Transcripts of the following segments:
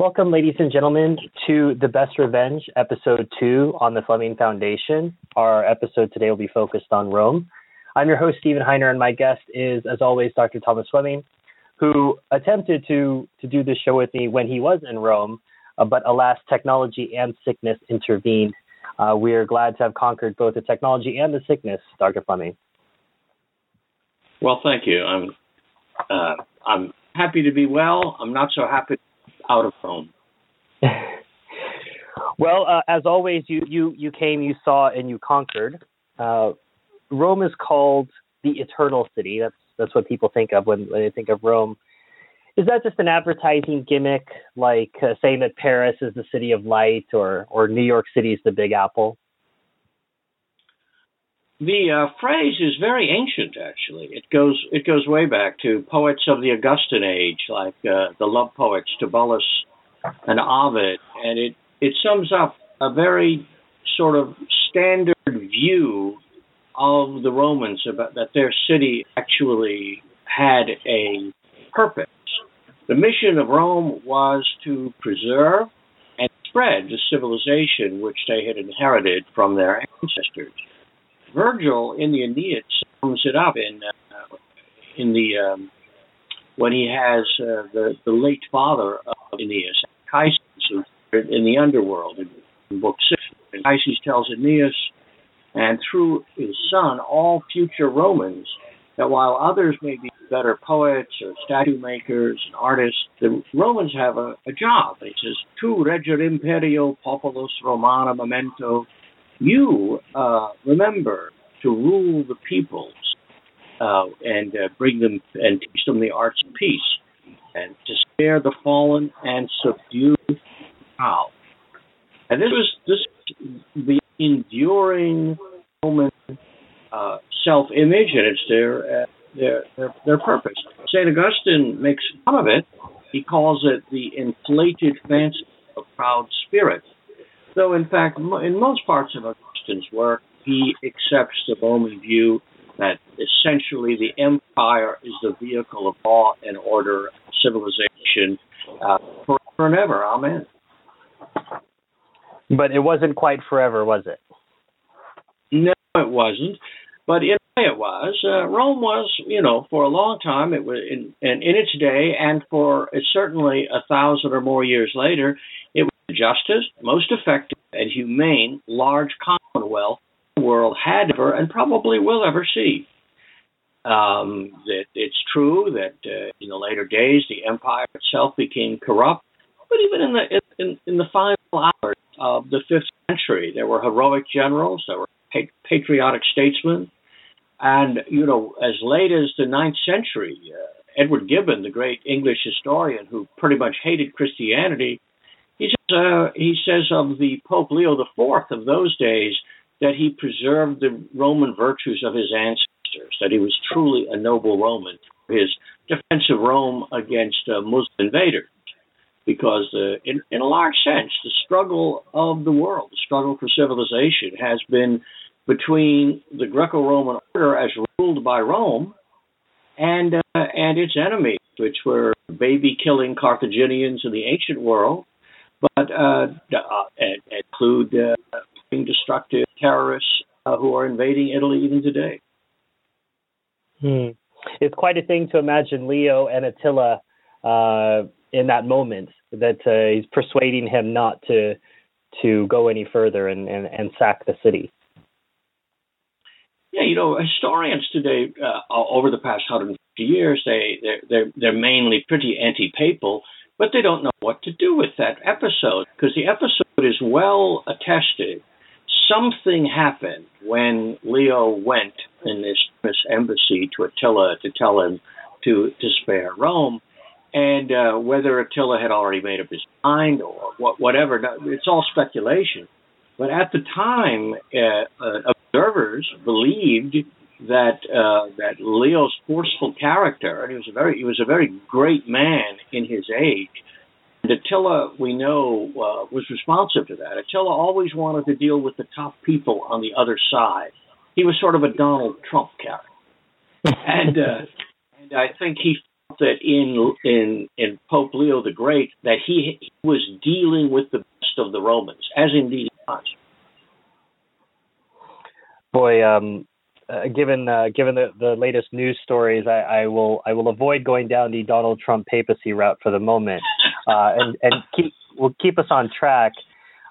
Welcome, ladies and gentlemen, to The Best Revenge, episode two on the Fleming Foundation. Our episode today will be focused on Rome. I'm your host, Stephen Heiner, and my guest is, as always, Dr. Thomas Fleming, who attempted to, to do this show with me when he was in Rome, uh, but alas, technology and sickness intervened. Uh, we are glad to have conquered both the technology and the sickness, Dr. Fleming. Well, thank you. I'm uh, I'm happy to be well. I'm not so happy out of Rome? well, uh, as always, you, you, you came, you saw, and you conquered. Uh, Rome is called the Eternal City. That's that's what people think of when, when they think of Rome. Is that just an advertising gimmick, like uh, saying that Paris is the city of light, or or New York City is the Big Apple? The uh, phrase is very ancient, actually. It goes it goes way back to poets of the Augustan age, like uh, the love poets Tibullus and Ovid, and it it sums up a very sort of standard view of the Romans about that their city actually had a purpose. The mission of Rome was to preserve and spread the civilization which they had inherited from their ancestors. Virgil in the Aeneid sums it up in uh, in the um, when he has uh, the the late father of Aeneas, Anchises, in the underworld in, in book six. Anchises tells Aeneas, and through his son, all future Romans, that while others may be better poets or statue makers and artists, the Romans have a, a job. He says, "Tu regere imperio populus Romana memento." You uh, remember to rule the peoples uh, and uh, bring them and teach them the arts of peace, and to spare the fallen and subdue the proud. And this was this the enduring Roman uh, self-image, and it's their uh, their their, their purpose. Saint Augustine makes fun of it. He calls it the inflated fancy of proud spirit Though, in fact, in most parts of Augustine's work, he accepts the Roman view that essentially the empire is the vehicle of law and order, civilization, uh, forever and ever. Amen. But it wasn't quite forever, was it? No, it wasn't. But in a way, it was. Uh, Rome was, you know, for a long time, it was in, in, in its day, and for uh, certainly a thousand or more years later, justest, most effective, and humane large commonwealth the world had ever and probably will ever see. Um, that it's true that uh, in the later days the empire itself became corrupt, but even in the in, in the final hours of the fifth century, there were heroic generals, there were patriotic statesmen, and you know as late as the ninth century, uh, Edward Gibbon, the great English historian who pretty much hated Christianity, he says, uh, he says of the Pope Leo IV of those days that he preserved the Roman virtues of his ancestors, that he was truly a noble Roman, his defense of Rome against uh, Muslim invaders. Because, uh, in, in a large sense, the struggle of the world, the struggle for civilization, has been between the Greco-Roman order as ruled by Rome and uh, and its enemies, which were baby-killing Carthaginians in the ancient world, but uh, uh, include uh, destructive terrorists uh, who are invading Italy even today. Hmm. It's quite a thing to imagine Leo and Attila uh, in that moment that uh, he's persuading him not to to go any further and, and, and sack the city. Yeah, you know, historians today, uh, over the past 150 years, they they're they're, they're mainly pretty anti-papal, but they don't know what to do with that episode because the episode is well attested. Something happened when Leo went in this, this embassy to Attila to tell him to, to spare Rome. And uh, whether Attila had already made up his mind or what, whatever, it's all speculation. But at the time, uh, uh, observers believed that uh, that Leo's forceful character, and he was a very he was a very great man in his age. And Attila, we know, uh, was responsive to that. Attila always wanted to deal with the top people on the other side. He was sort of a Donald Trump character, and uh, and I think he felt that in in in Pope Leo the Great that he was dealing with the best of the Romans, as indeed he was. Boy, um, uh, given uh, given the, the latest news stories, I, I, will I will avoid going down the Donald Trump papacy route for the moment, uh, and and keep will keep us on track.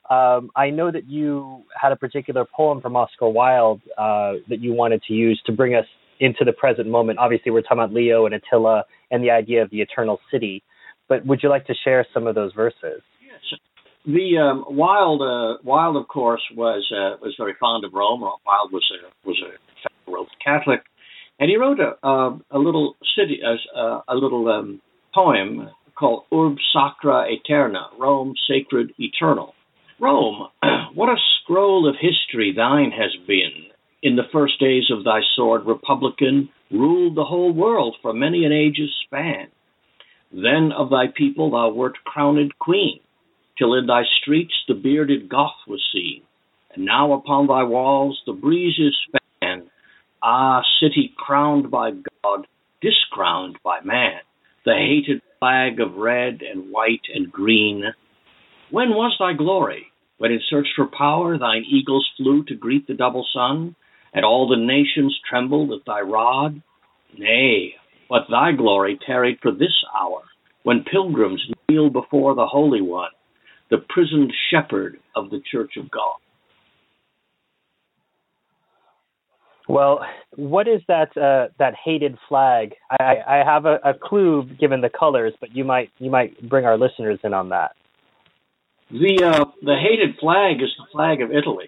Um, I know that you had a particular poem from Oscar Wilde uh, that you wanted to use to bring us into the present moment. Obviously, we're talking about Leo and Attila and the idea of the eternal city. But would you like to share some of those verses? Yes. The um, Wilde, uh, Wilde, of course, was uh, was very fond of Rome. Wilde was a was a Roman Catholic, and he wrote a a, a little city a, a little um, poem called Urbs Sacra Aeterna, Rome Sacred Eternal. Rome, what a scroll of history thine has been. In the first days of thy sword, Republican, ruled the whole world for many an age's span. Then of thy people thou wert crowned queen, till in thy streets the bearded Goth was seen. And now upon thy walls the breezes span. Ah, city crowned by God, discrowned by man, the hated flag of red and white and green. When was thy glory? When in search for power thine eagles flew to greet the double sun, and all the nations trembled at thy rod? Nay, but thy glory tarried for this hour, when pilgrims kneel before the Holy One, the prisoned shepherd of the Church of God. Well, what is that uh, that hated flag? I, I have a, a, clue given the colors, but you might you might bring our listeners in on that. The uh, the hated flag is the flag of Italy.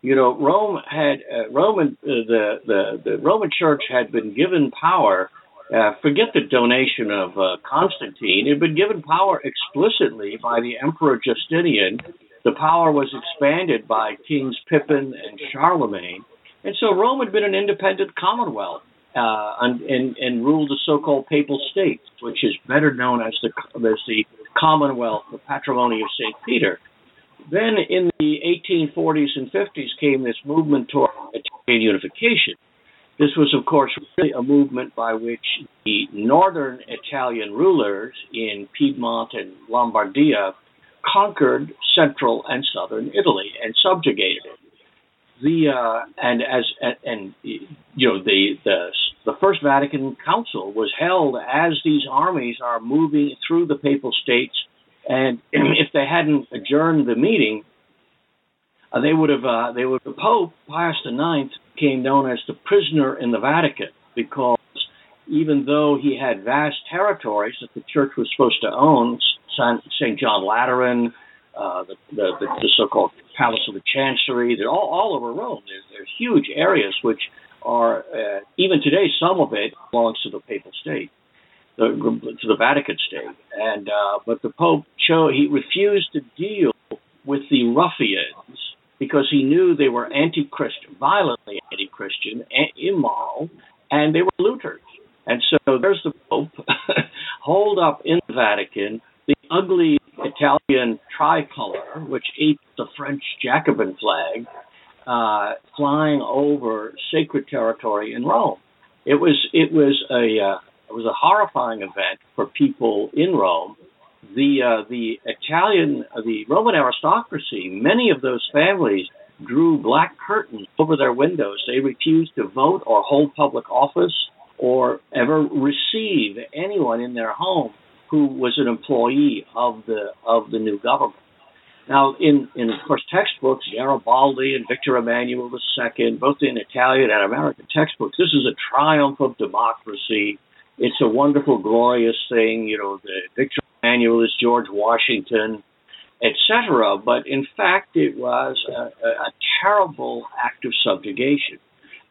You know, Rome had uh, Roman uh, the, the the Roman Church had been given power. Uh, forget the donation of uh, Constantine; it had been given power explicitly by the Emperor Justinian. The power was expanded by Kings Pippin and Charlemagne, and so Rome had been an independent commonwealth uh, and, and, and ruled the so-called Papal States, which is better known as the as the Commonwealth, the patrimony of St. Peter. Then in the 1840s and 50s came this movement toward Italian unification. This was, of course, really a movement by which the northern Italian rulers in Piedmont and Lombardia conquered central and southern Italy and subjugated it. The uh, and as and, and you know the the the First Vatican Council was held as these armies are moving through the Papal States, and if they hadn't adjourned the meeting, uh, they would have uh, they would the Pope Pius IX became known as the prisoner in the Vatican because even though he had vast territories that the Church was supposed to own, St. John Lateran, uh, the, the, the, so-called Palace of the Chancery, they're all, all over Rome. There's, there's huge areas which are uh, even today some of it belongs to the papal state, the, to the Vatican state, and uh, but the Pope chose he refused to deal with the ruffians because he knew they were anti-Christian, violently anti-Christian, immoral, and they were looters. And so there's the Pope holed up in the Vatican the ugly Italian tricolor, which apes the French Jacobin flag, uh, flying over sacred territory in Rome. It was it was a uh, it was a horrifying event for people in Rome. The uh, the Italian the Roman aristocracy, many of those families drew black curtains over their windows. They refused to vote or hold public office or ever receive anyone in their home who was an employee of the of the new government. Now, in, in of course textbooks, Garibaldi and Victor Emmanuel II, both in Italian and American textbooks, this is a triumph of democracy. It's a wonderful, glorious thing. You know, the Victor Emmanuel is George Washington, etc. But in fact, it was a, a terrible act of subjugation,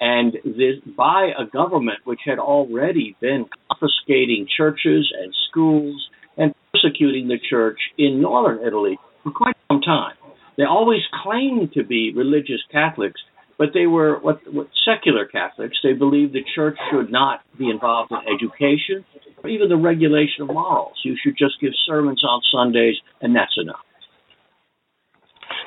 and this by a government which had already been confiscating churches and schools and persecuting the church in northern Italy for quite some time. They always claimed to be religious Catholics, but they were what, what secular Catholics. They believed the church should not be involved in education or even the regulation of morals. You should just give sermons on Sundays, and that's enough.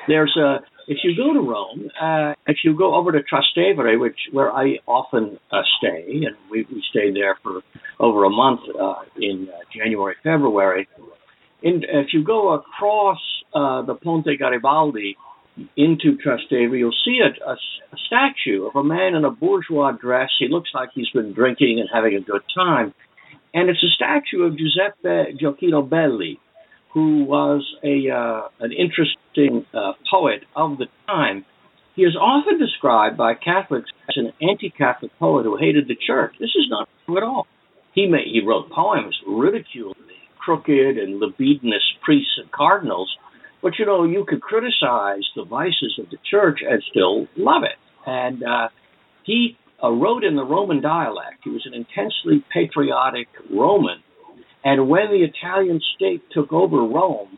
There's a if you go to Rome, uh, if you go over to Trastevere, which where I often uh, stay, and we, we stayed there for over a month uh, in uh, January, February, in, if you go across uh, the Ponte Garibaldi into Trastevere, you'll see a, a, a, statue of a man in a bourgeois dress. He looks like he's been drinking and having a good time. And it's a statue of Giuseppe Gioacchino Belli, who was a uh, an interesting uh, poet of the time. He is often described by Catholics as an anti-Catholic poet who hated the church. This is not true at all. He may, he wrote poems ridiculing the crooked and libidinous priests and cardinals, but you know you could criticize the vices of the church and still love it. And uh, he uh, wrote in the Roman dialect. He was an intensely patriotic Roman, and when the Italian state took over Rome,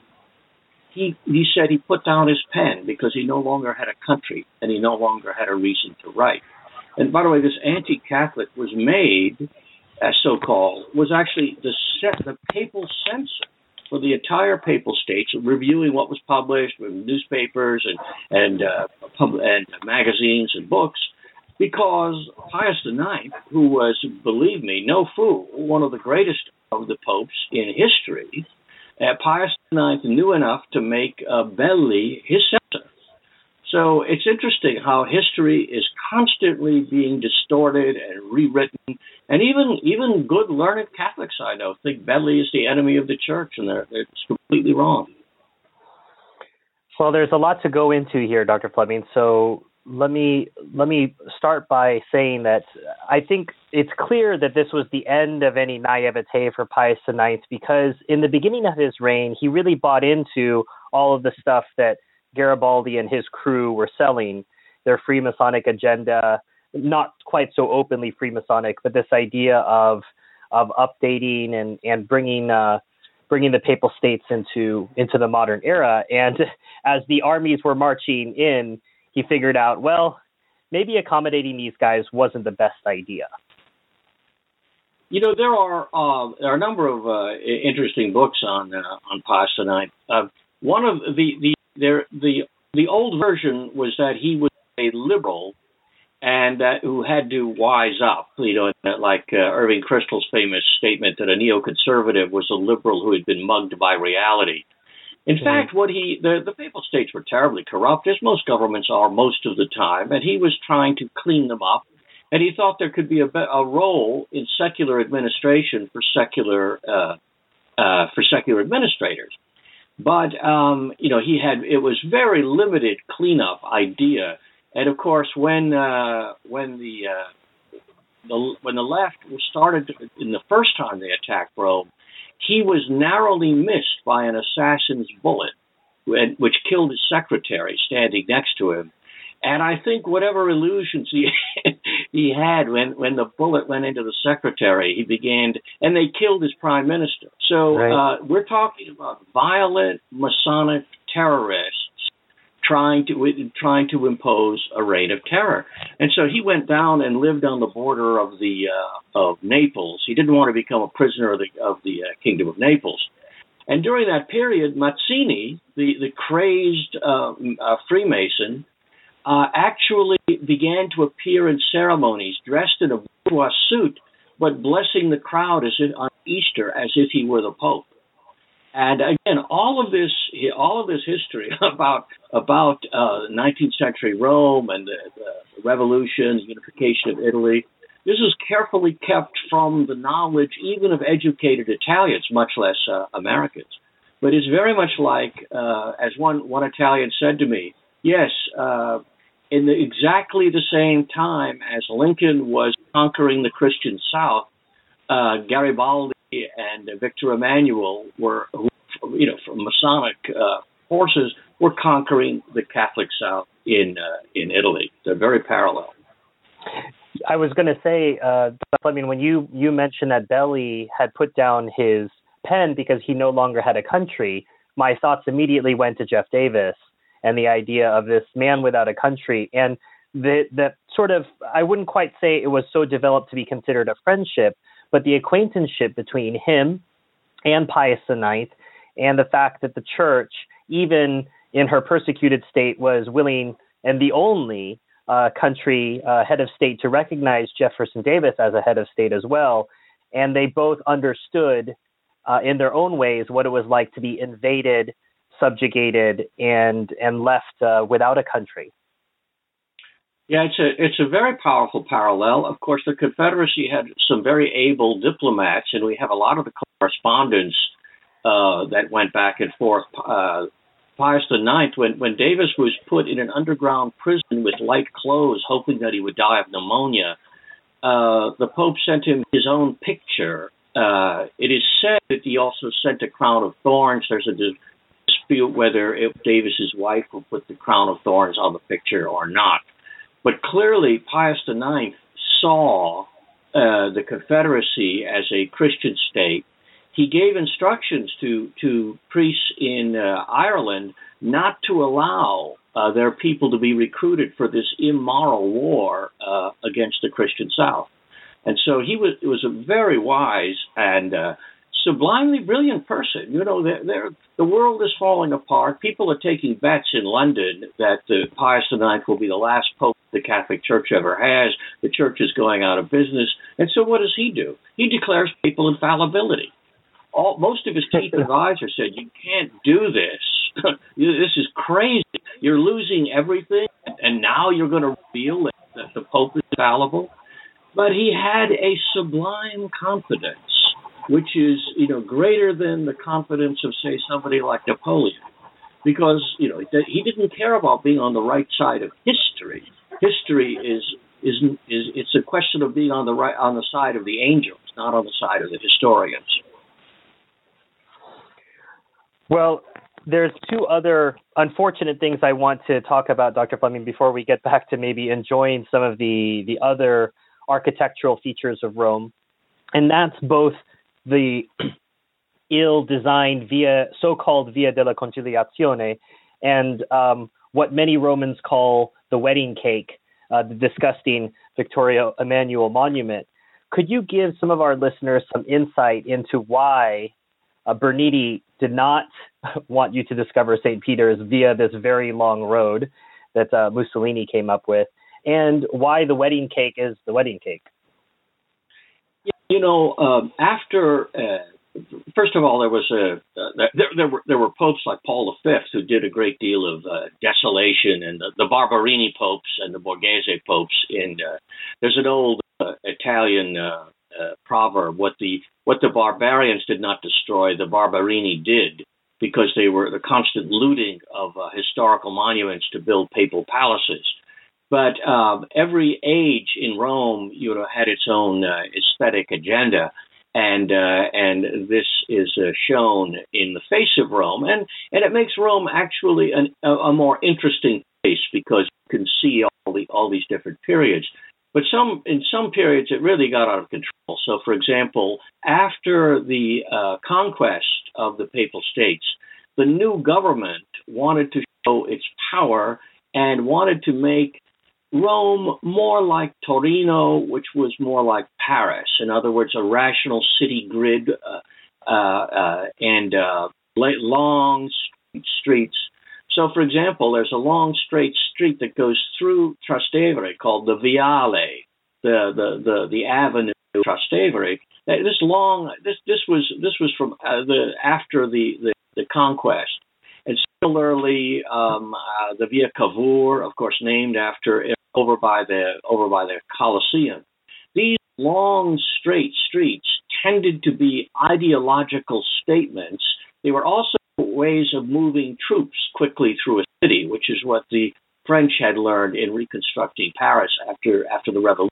he he said he put down his pen because he no longer had a country and he no longer had a reason to write. And by the way, this anti-Catholic was made, as so-called, was actually the set, the papal censor for the entire papal states, reviewing what was published in newspapers and and uh, pub- and magazines and books, because Pius IX, who was, believe me, no fool, one of the greatest of the popes in history, uh, Pius IX knew enough to make uh, Belli his censor. So it's interesting how history is constantly being distorted and rewritten, and even even good learned Catholics I know think Belli is the enemy of the church, and they're, it's completely wrong. Well, there's a lot to go into here, Dr. Fleming. So let me let me start by saying that I think it's clear that this was the end of any naivete for Pius IX because in the beginning of his reign, he really bought into all of the stuff that Garibaldi and his crew were selling, their Freemasonic agenda, not quite so openly Freemasonic, but this idea of of updating and and bringing uh, bringing the papal states into into the modern era. And as the armies were marching in, he figured out, well, maybe accommodating these guys wasn't the best idea. You know, there are uh, there are a number of uh, interesting books on uh, on IX. Uh, one of the the there the the old version was that he was a liberal and that who had to wise up. You know, like uh, Irving Kristol's famous statement that a neoconservative was a liberal who had been mugged by reality. In mm-hmm. fact, what he the, the papal states were terribly corrupt, as most governments are most of the time, and he was trying to clean them up. And he thought there could be a, a role in secular administration for secular uh, uh, for secular administrators. But um, you know, he had it was very limited cleanup idea. And of course, when uh, when the, uh, the when the left started in the first time they attacked Rome, he was narrowly missed by an assassin's bullet, which killed his secretary standing next to him. And I think whatever illusions he he had when when the bullet went into the secretary, he began, to, and they killed his prime minister. So right. uh, we're talking about violent Masonic terrorists trying to trying to impose a reign of terror. And so he went down and lived on the border of the uh, of Naples. He didn't want to become a prisoner of the of the uh, kingdom of Naples. And during that period, Mazzini, the the crazed uh, uh Freemason, uh, actually began to appear in ceremonies dressed in a bourgeois suit, but blessing the crowd as if on Easter as if he were the Pope. And again, all of this, all of this history about about uh, 19th century Rome and the, the revolution, unification of Italy, this is carefully kept from the knowledge even of educated Italians, much less uh, Americans. But it's very much like, uh, as one one Italian said to me, yes, uh, in the, exactly the same time as Lincoln was conquering the Christian South, uh, Garibaldi and Victor Emmanuel were, you know, from Masonic uh, forces, were conquering the Catholic South in uh, in Italy. They're very parallel. I was going to say, uh, I mean, when you you mentioned that Belli had put down his pen because he no longer had a country, my thoughts immediately went to Jeff Davis and the idea of this man without a country and the the sort of I wouldn't quite say it was so developed to be considered a friendship, but the acquaintanceship between him and Pius IX and the fact that the church, even in her persecuted state, was willing and the only uh, country uh, head of state to recognize Jefferson Davis as a head of state as well. And they both understood uh, in their own ways what it was like to be invaded, subjugated, and and left uh, without a country. Yeah, it's a it's a very powerful parallel. Of course, the Confederacy had some very able diplomats, and we have a lot of the correspondence uh, that went back and forth. Uh, Pius IX, when when Davis was put in an underground prison with light clothes, hoping that he would die of pneumonia, uh, the Pope sent him his own picture. Uh, it is said that he also sent a crown of thorns. There's a dispute whether it, Davis's wife will put the crown of thorns on the picture or not. But clearly, Pius IX saw uh, the Confederacy as a Christian state. He gave instructions to to priests in uh, Ireland not to allow uh, their people to be recruited for this immoral war uh, against the Christian South. And so he was was a very wise and uh, sublimely brilliant person. You know, they're, they're, the world is falling apart. People are taking bets in London that uh, Pius IX will be the last pope the Catholic Church ever has. The church is going out of business. And so what does he do? He declares papal infallibility. All, most of his chief advisors said, You can't do this. this is crazy. You're losing everything, and now you're going to reveal that, the Pope is fallible. But he had a sublime confidence which is you know greater than the confidence of say somebody like Napoleon, because you know he didn't care about being on the right side of history. History is is is it's a question of being on the right on the side of the angels, not on the side of the historians. Well, there's two other unfortunate things I want to talk about, Dr. Fleming, before we get back to maybe enjoying some of the the other architectural features of Rome, and that's both the ill-designed via so-called Via della Conciliazione and um, what many Romans call the wedding cake, uh, the disgusting Victoria Emmanuel monument. Could you give some of our listeners some insight into why uh, Bernini did not want you to discover St. Peter's via this very long road that uh, Mussolini came up with, and why the wedding cake is the wedding cake? You know, um, after uh, first of all, there was a uh, there, there were there were popes like Paul V who did a great deal of uh, desolation, and the, the Barberini popes and the Borghese popes. And uh, there's an old uh, Italian uh, proverb: "What the what the barbarians did not destroy, the Barberini did." Because they were the constant looting of uh, historical monuments to build papal palaces. But um, every age in Rome, you know, had its own uh, aesthetic agenda, and uh, and this is uh, shown in the face of Rome, and and it makes Rome actually an, a, a more interesting place because you can see all the all these different periods. But some in some periods it really got out of control. So, for example, after the uh, conquest of the Papal States, the new government wanted to show its power and wanted to make Rome more like Torino, which was more like Paris. In other words, a rational city grid uh, uh, uh and uh, long streets. So, for example, there's a long straight street that goes through Trastevere called the Viale, the the the, the avenue Trastevere. This long this this was this was from uh, the after the, the the conquest. And similarly, um, uh, the Via Cavour, of course, named after over by the over by the Colosseum. These long, straight streets tended to be ideological statements. They were also ways of moving troops quickly through a city, which is what the French had learned in reconstructing Paris after after the Revolution.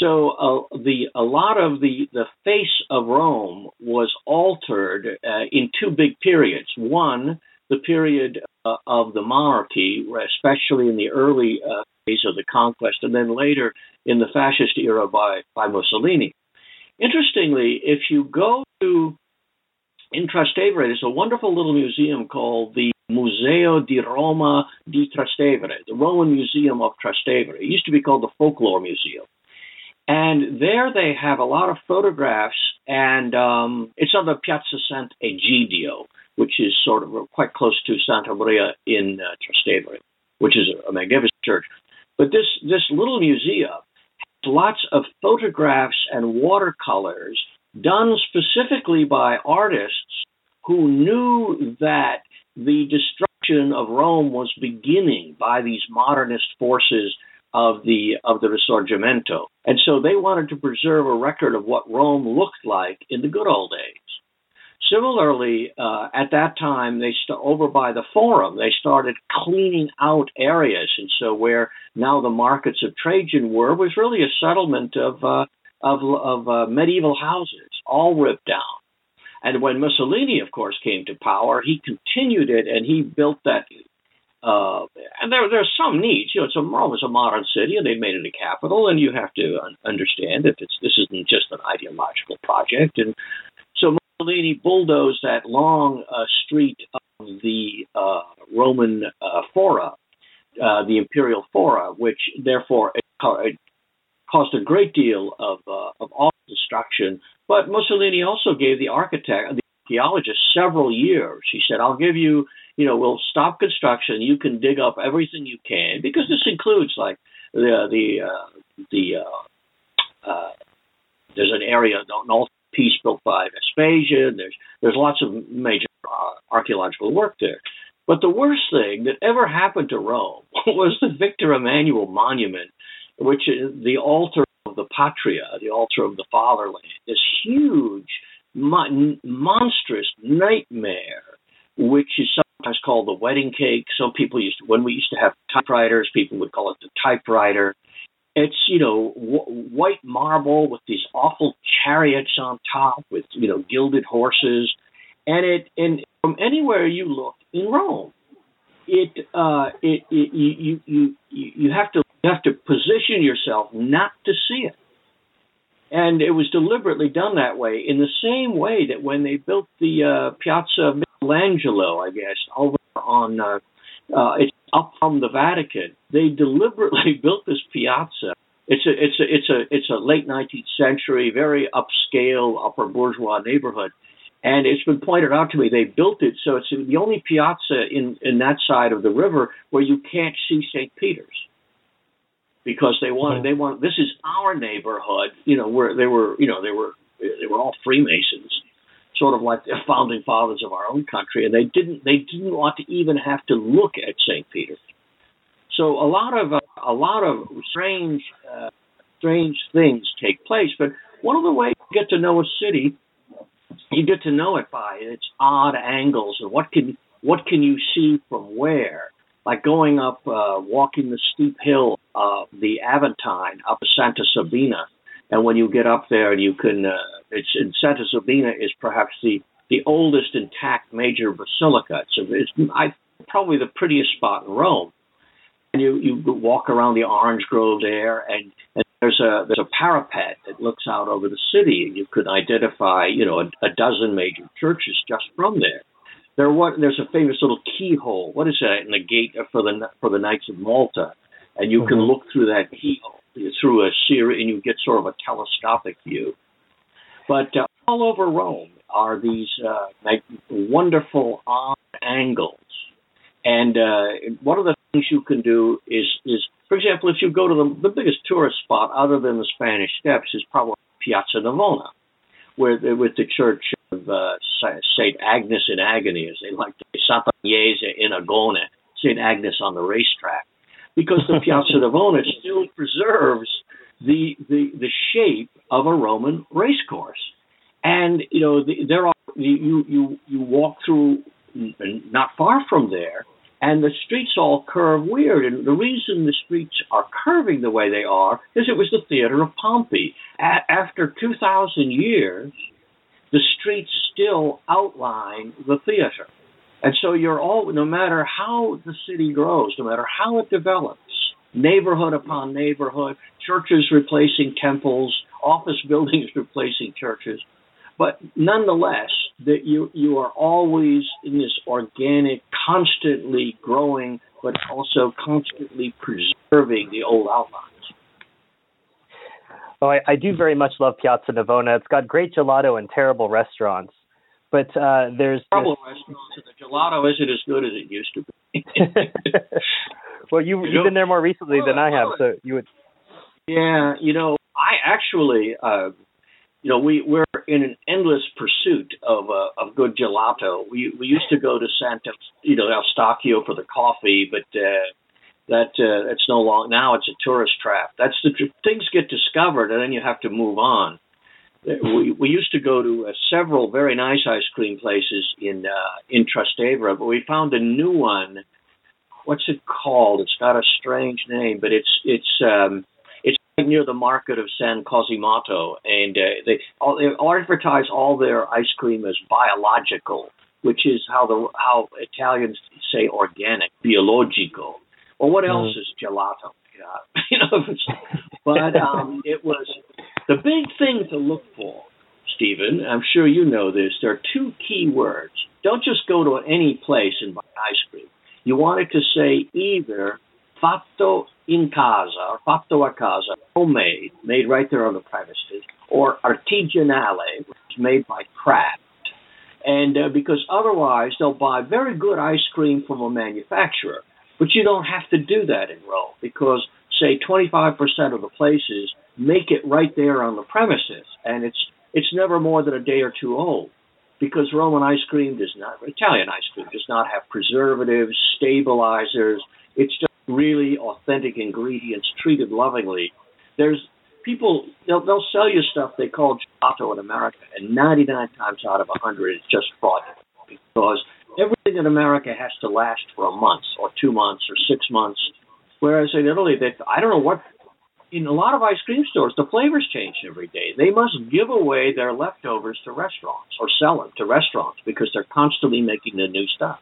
So uh, the a lot of the the face of Rome was altered uh, in two big periods. One, the period uh, of the monarchy, especially in the early uh, phase of the conquest, and then later in the fascist era by, by Mussolini. Interestingly, if you go to in Trastevere, there's a wonderful little museum called the Museo di Roma di Trastevere, the Roman Museum of Trastevere. It used to be called the Folklore Museum. And there they have a lot of photographs, and um, it's on the Piazza Sant'Egidio, which is sort of quite close to Santa Maria in uh, Trastevere, which is a magnificent church. But this this little museum has lots of photographs and watercolors done specifically by artists who knew that the destruction of Rome was beginning by these modernist forces of the of the Risorgimento. And so they wanted to preserve a record of what Rome looked like in the good old days. Similarly, uh, at that time, they st- over by the Forum, they started cleaning out areas, and so where now the markets of Trajan were was really a settlement of uh, of, of uh, medieval houses, all ripped down. And when Mussolini, of course, came to power, he continued it and he built that. Uh, and there, there's some needs. You know, it's a, Rome is a modern city, and they made it a capital, and you have to understand that it's, this isn't just an ideological project. And so Mussolini bulldozed that long uh, street of the uh, Roman uh, Fora, uh, the Imperial Fora, which therefore caused a great deal of uh, of awful destruction. But Mussolini also gave the architect, the archaeologist, several years. He said, "I'll give you, you know, we'll stop construction. You can dig up everything you can because this includes like the the uh, the uh, uh, there's an area an piece built by Vespasian. There's there's lots of major uh, archaeological work there." But the worst thing that ever happened to Rome was the Victor Emmanuel Monument which is the altar of the patria, the altar of the fatherland, this huge, mon- monstrous nightmare, which is sometimes called the wedding cake. Some people used to, when we used to have typewriters, people would call it the typewriter. It's you know w- white marble with these awful chariots on top with you know gilded horses, and it and from anywhere you look in Rome, it uh, it, it you you you you have to you have to position yourself not to see it. And it was deliberately done that way, in the same way that when they built the uh, Piazza Michelangelo, I guess, over on uh, uh, it's up from the Vatican, they deliberately built this piazza. It's a it's a it's a it's a late 19th century, very upscale, upper bourgeois neighborhood, and it's been pointed out to me they built it so it's the only piazza in in that side of the river where you can't see St. Peter's because they wanted they want this is our neighborhood you know where they were you know they were they were all freemasons sort of like the founding fathers of our own country and they didn't they didn't want to even have to look at st Peter. so a lot of uh, a lot of strange uh, strange things take place but one of the ways you get to know a city you get to know it by its odd angles and what can what can you see from where like going up, uh, walking the steep hill of the Aventine up to Santa Sabina. And when you get up there, you can, uh, it's in Santa Sabina is perhaps the, the oldest intact major basilica. So it's I, probably the prettiest spot in Rome. And you, you walk around the orange grove there, and, and there's a there's a parapet that looks out over the city, and you could identify, you know, a, a dozen major churches just from there. There what there's a famous little keyhole. What is that in the gate for the for the Knights of Malta? And you mm-hmm. can look through that keyhole through a series, and you get sort of a telescopic view. But uh, all over Rome are these uh, like wonderful odd angles. And uh, one of the things you can do is, is for example, if you go to the, the biggest tourist spot other than the Spanish Steps is probably Piazza Navona, where with the church of uh, Saint Agnes in agony, as they like to say, Santa Agnese in agone, Saint Agnes on the racetrack, because the Piazza Navona still preserves the, the the shape of a Roman racecourse, and you know the, there are you you you walk through not far from there, and the streets all curve weird. And the reason the streets are curving the way they are is it was the theater of Pompey. A- after 2,000 years, the streets still outline the theater. And so you're all, no matter how the city grows, no matter how it develops, neighborhood upon neighborhood, churches replacing temples, office buildings replacing churches, but nonetheless, that you you are always in this organic, constantly growing, but also constantly preserving the old outlines. Well, I, I do very much love Piazza Navona. It's got great gelato and terrible restaurants. But uh, there's terrible this... restaurants, and the gelato isn't as good as it used to be. well, you, you've been there more recently than I have, so you would. Yeah, you know, I actually, uh, you know, we we're in an endless pursuit of uh, of good gelato. We we used to go to Santa, you know, Eustachio for the coffee, but uh, that uh, it's no long now. It's a tourist trap. That's the things get discovered, and then you have to move on. We we used to go to uh, several very nice ice cream places in uh, in Trastevere, but we found a new one. What's it called? It's got a strange name, but it's it's um, near the market of San Cosimato, and uh, they, all, they advertise all their ice cream as biological, which is how the how Italians say organic, biologico. Well, what else mm. is gelato? Yeah, you know, but um, it was the big thing to look for, Stephen. I'm sure you know this. There are two key words. Don't just go to any place and buy ice cream. You want it to say either fatto in casa, or fatto a casa, homemade, made right there on the premises, or artigianale, which is made by craft. And uh, because otherwise they'll buy very good ice cream from a manufacturer, but you don't have to do that in Rome because say 25% of the places make it right there on the premises, and it's it's never more than a day or two old because Roman ice cream does not, Italian ice cream does not have preservatives, stabilizers. It's just really authentic ingredients treated lovingly. There's people they'll they'll sell you stuff they call gelato in America, and 99 times out of 100 it's just fraudulent because everything in America has to last for a month or two months or six months, whereas in Italy they I don't know what. In a lot of ice cream stores, the flavors change every day. They must give away their leftovers to restaurants or sell them to restaurants because they're constantly making the new stuff.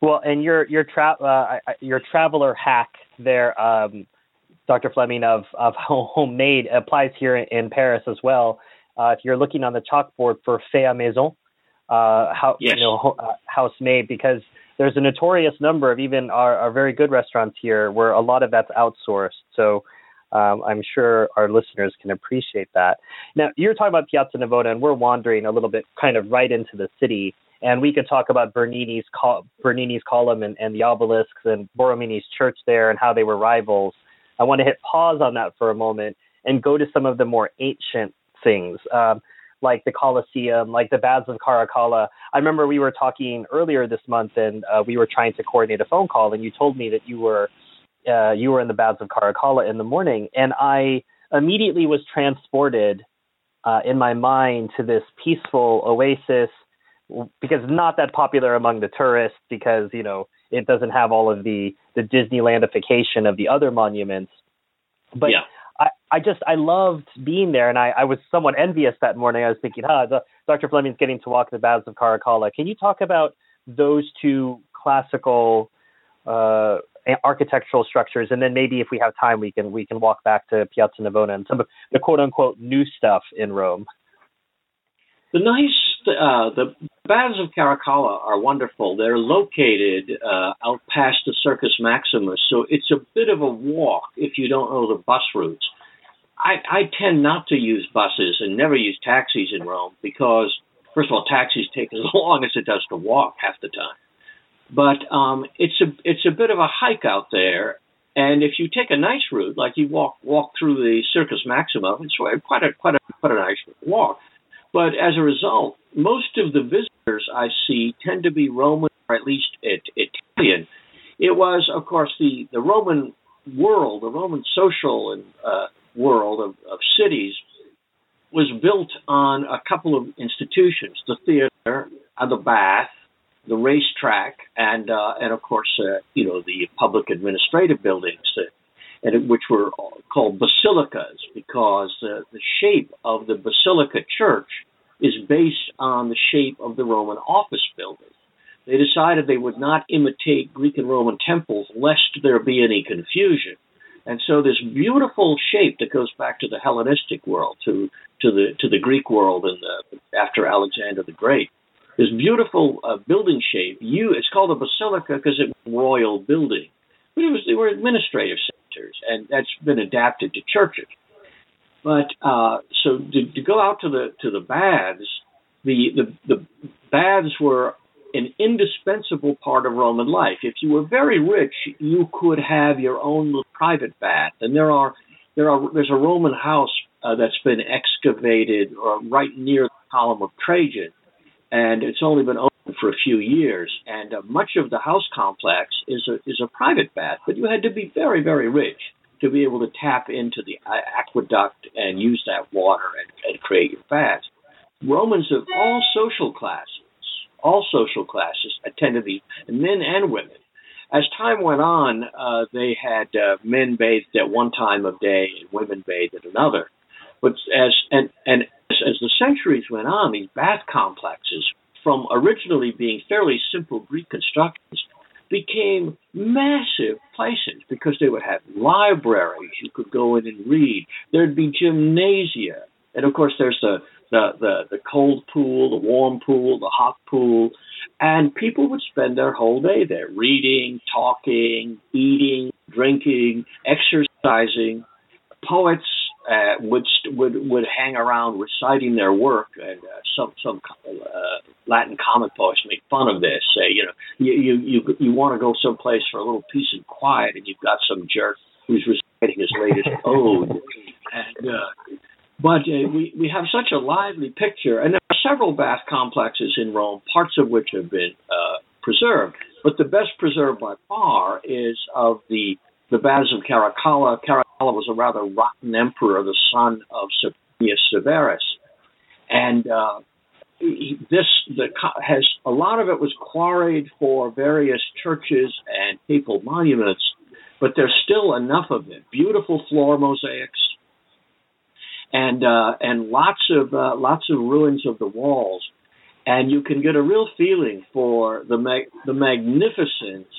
Well, and your your tra- uh, your traveler hack there, um, Dr. Fleming of of homemade applies here in Paris as well. Uh, if you're looking on the chalkboard for fait à maison, uh, how yes. you know uh, house made, because there's a notorious number of even our, our very good restaurants here where a lot of that's outsourced. So. Um, I'm sure our listeners can appreciate that. Now, you're talking about Piazza Navona, and we're wandering a little bit kind of right into the city. And we could talk about Bernini's Bernini's column and, and the obelisks and Borromini's church there and how they were rivals. I want to hit pause on that for a moment and go to some of the more ancient things, um, like the Colosseum, like the Baths of Caracalla. I remember we were talking earlier this month, and uh, we were trying to coordinate a phone call, and you told me that you were uh, you were in the Baths of Caracalla in the morning, and I immediately was transported uh, in my mind to this peaceful oasis because it's not that popular among the tourists because you know it doesn't have all of the the Disneylandification of the other monuments. But yeah. I, I just I loved being there, and I, I was somewhat envious that morning. I was thinking, huh, the, Dr. Fleming's getting to walk the Baths of Caracalla. Can you talk about those two classical uh, architectural structures, and then maybe if we have time, we can we can walk back to Piazza Navona and some of the quote unquote new stuff in Rome. The nice uh, the Baths of Caracalla are wonderful. They're located uh, out past the Circus Maximus, so it's a bit of a walk if you don't know the bus routes. I, I tend not to use buses and never use taxis in Rome because, first of all, taxis take as long as it does to walk half the time. But um, it's a it's a bit of a hike out there, and if you take a nice route, like you walk walk through the Circus Maximum, it's quite a quite a quite a nice walk. But as a result, most of the visitors I see tend to be Roman or at least Italian. It was, of course, the, the Roman world, the Roman social and uh, world of, of cities was built on a couple of institutions: the theater, and the bath, the racetrack, and uh, and of course, uh, you know, the public administrative buildings, that, and which were called basilicas because uh, the shape of the basilica church is based on the shape of the Roman office building. They decided they would not imitate Greek and Roman temples lest there be any confusion. And so this beautiful shape that goes back to the Hellenistic world, to to the to the Greek world, and the, after Alexander the Great, this beautiful uh, building shape. You, it's called a basilica because it was a royal building, but it was they were administrative and that's been adapted to churches. But uh, so to, to go out to the to the baths, the, the the baths were an indispensable part of Roman life. If you were very rich, you could have your own private bath, and there are there are there's a Roman house uh, that's been excavated uh, right near the column of Trajan, and it's only been open for a few years. And uh, much of the house complex is a is a private bath, but you had to be very very rich to be able to tap into the aqueduct and use that water and, and create your fast. Romans of all social classes, all social classes attended these, men and women. As time went on, uh, they had uh, men bathed at one time of day and women bathed at another. But as and and as, as the centuries went on, these bath complexes, from originally being fairly simple Greek constructions, became massive places because they would have libraries you could go in and read. There'd be gymnasia, and of course, there's the the the, the cold pool, the warm pool, the hot pool, and people would spend their whole day there, reading, talking, eating, drinking, exercising. Poets uh, would would would hang around reciting their work, and uh, some some uh, Latin comic poets make fun of this. Say, you know, you you you, you want to go someplace for a little peace and quiet, and you've got some jerk who's reciting his latest ode. And uh, but uh, we we have such a lively picture, and there are several bath complexes in Rome, parts of which have been uh, preserved. But the best preserved by far is of the the baths of Caracalla. Caracalla was a rather rotten emperor, the son of Septimius Severus, and uh, this the has a lot of it was quarried for various churches and papal monuments, but there's still enough of it. Beautiful floor mosaics, and uh, and lots of uh, lots of ruins of the walls, and you can get a real feeling for the the magnificence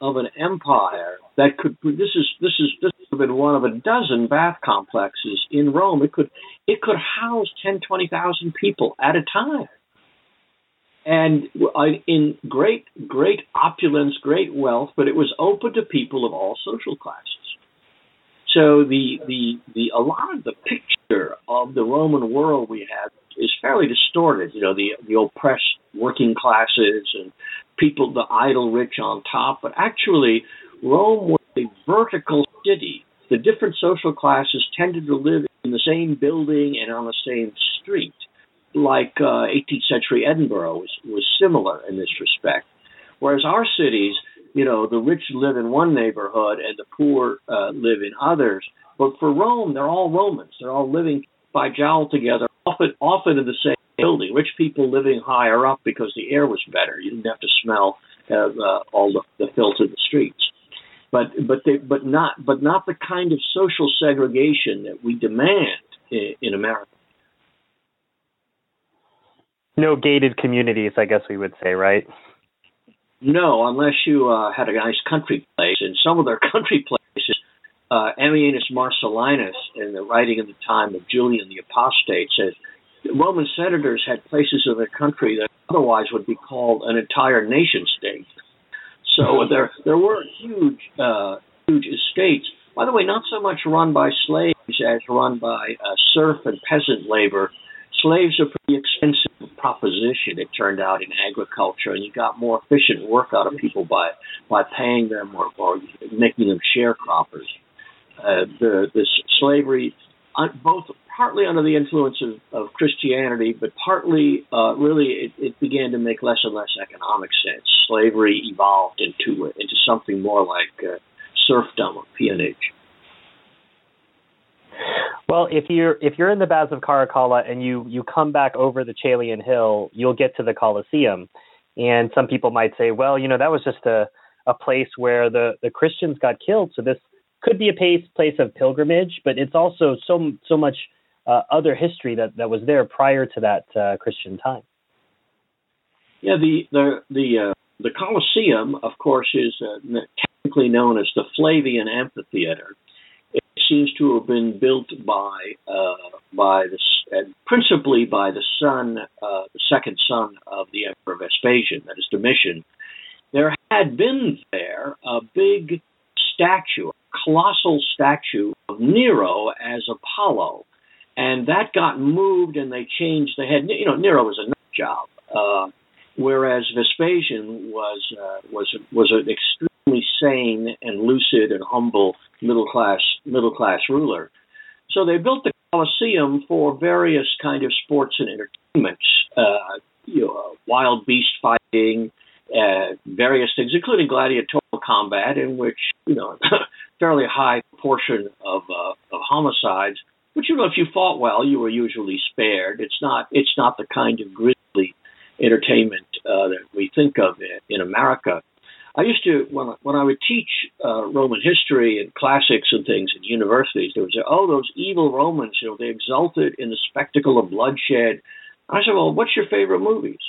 of an empire that could. This is this is this have been one of a dozen bath complexes in Rome. It could it could house 10, 20,000 people at a time. And uh, in great, great opulence, great wealth, but it was open to people of all social classes. So the the the a lot of the picture of the Roman world we have is fairly distorted. You know, the the oppressed working classes and people, the idle rich on top. But actually, Rome was a vertical city. The different social classes tended to live in the same building and on the same street. Like uh, 18th century Edinburgh was, was similar in this respect. Whereas our cities, you know, the rich live in one neighborhood and the poor uh, live in others. But for Rome, they're all Romans. They're all living by jowl together, often often in the same building. Rich people living higher up because the air was better. You didn't have to smell uh, uh, all the, the filth in the streets but but they, but not but not the kind of social segregation that we demand in, in America. No gated communities, I guess we would say, right? No, unless you uh, had a nice country place. And some of their country places, uh, Ammianus Marcellinus, in the writing of the time of Julian the Apostate, says Roman senators had places in their country that otherwise would be called an entire nation state. So there there were huge uh, huge estates. By the way, not so much run by slaves as run by uh, serf and peasant labor. Slaves are pretty expensive proposition. It turned out in agriculture, and you got more efficient work out of people by by paying them or, or making them sharecroppers. Uh, the this slavery, both partly under the influence of, of Christianity, but partly uh, really it, it, began to make less and less economic sense. Slavery evolved into into something more like uh, serfdom or peonage. Well, if you're if you're in the Baths of Caracalla and you you come back over the Caelian Hill, you'll get to the Colosseum, and some people might say, well, you know, that was just a a place where the the Christians got killed, so this could be a place place of pilgrimage, but it's also so so much uh, other history that, that was there prior to that uh, Christian time. Yeah, the the the uh, the Colosseum, of course, is uh, technically known as the Flavian Amphitheater. It seems to have been built by uh, by the principally by the son, uh, the second son of the Emperor Vespasian, that is Domitian. There had been there a big statue, a colossal statue of Nero as Apollo and that got moved and they changed. They had you know Nero was a nut job, uh, whereas Vespasian was uh, was was an extremely sane and lucid and humble middle class middle class ruler. So they built the Colosseum for various kind of sports and entertainments, uh, you know, wild beast fighting, uh, various things, including gladiatorial combat, in which you know fairly high portion of uh, of homicides. But you know, if you fought well, you were usually spared. It's not it's not the kind of grisly entertainment uh, that we think of in, in America. I used to when when I would teach uh, Roman history and classics and things in universities, they would say, "Oh, those evil Romans! You know, they exulted in the spectacle of bloodshed." I said, "Well, what's your favorite movies?"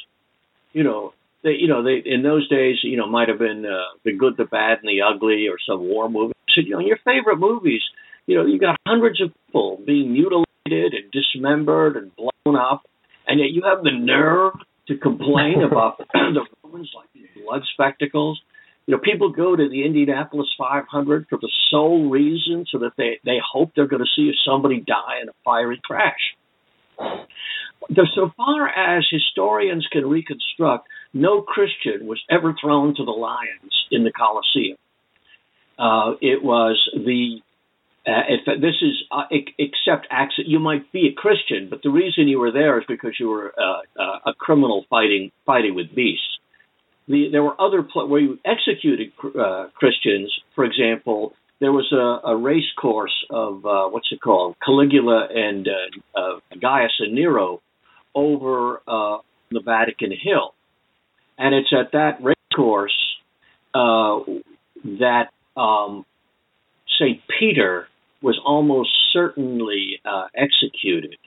You know, they, you know, they in those days, you know, might have been uh, the good, the bad, and the ugly, or some war movie. I said, you know, your favorite movies, you know, you've got hundreds of people being mutilated and dismembered and blown up, and yet you have the nerve to complain about the Romans like these blood spectacles. You know, people go to the Indianapolis 500 for the sole reason so that they, they hope they're going to see somebody die in a fiery crash. So far as historians can reconstruct, no Christian was ever thrown to the lions in the Colosseum. Uh, it was the uh, if this is uh, except accident, you might be a Christian, but the reason you were there is because you were uh, uh, a criminal fighting fighting with beasts the, there were other pl- where you executed uh, Christians. For example, there was a, a race course of what's it called, Caligula and Gaius and Nero over the Vatican Hill, and it's at that race course that um, Saint Peter was almost certainly uh, executed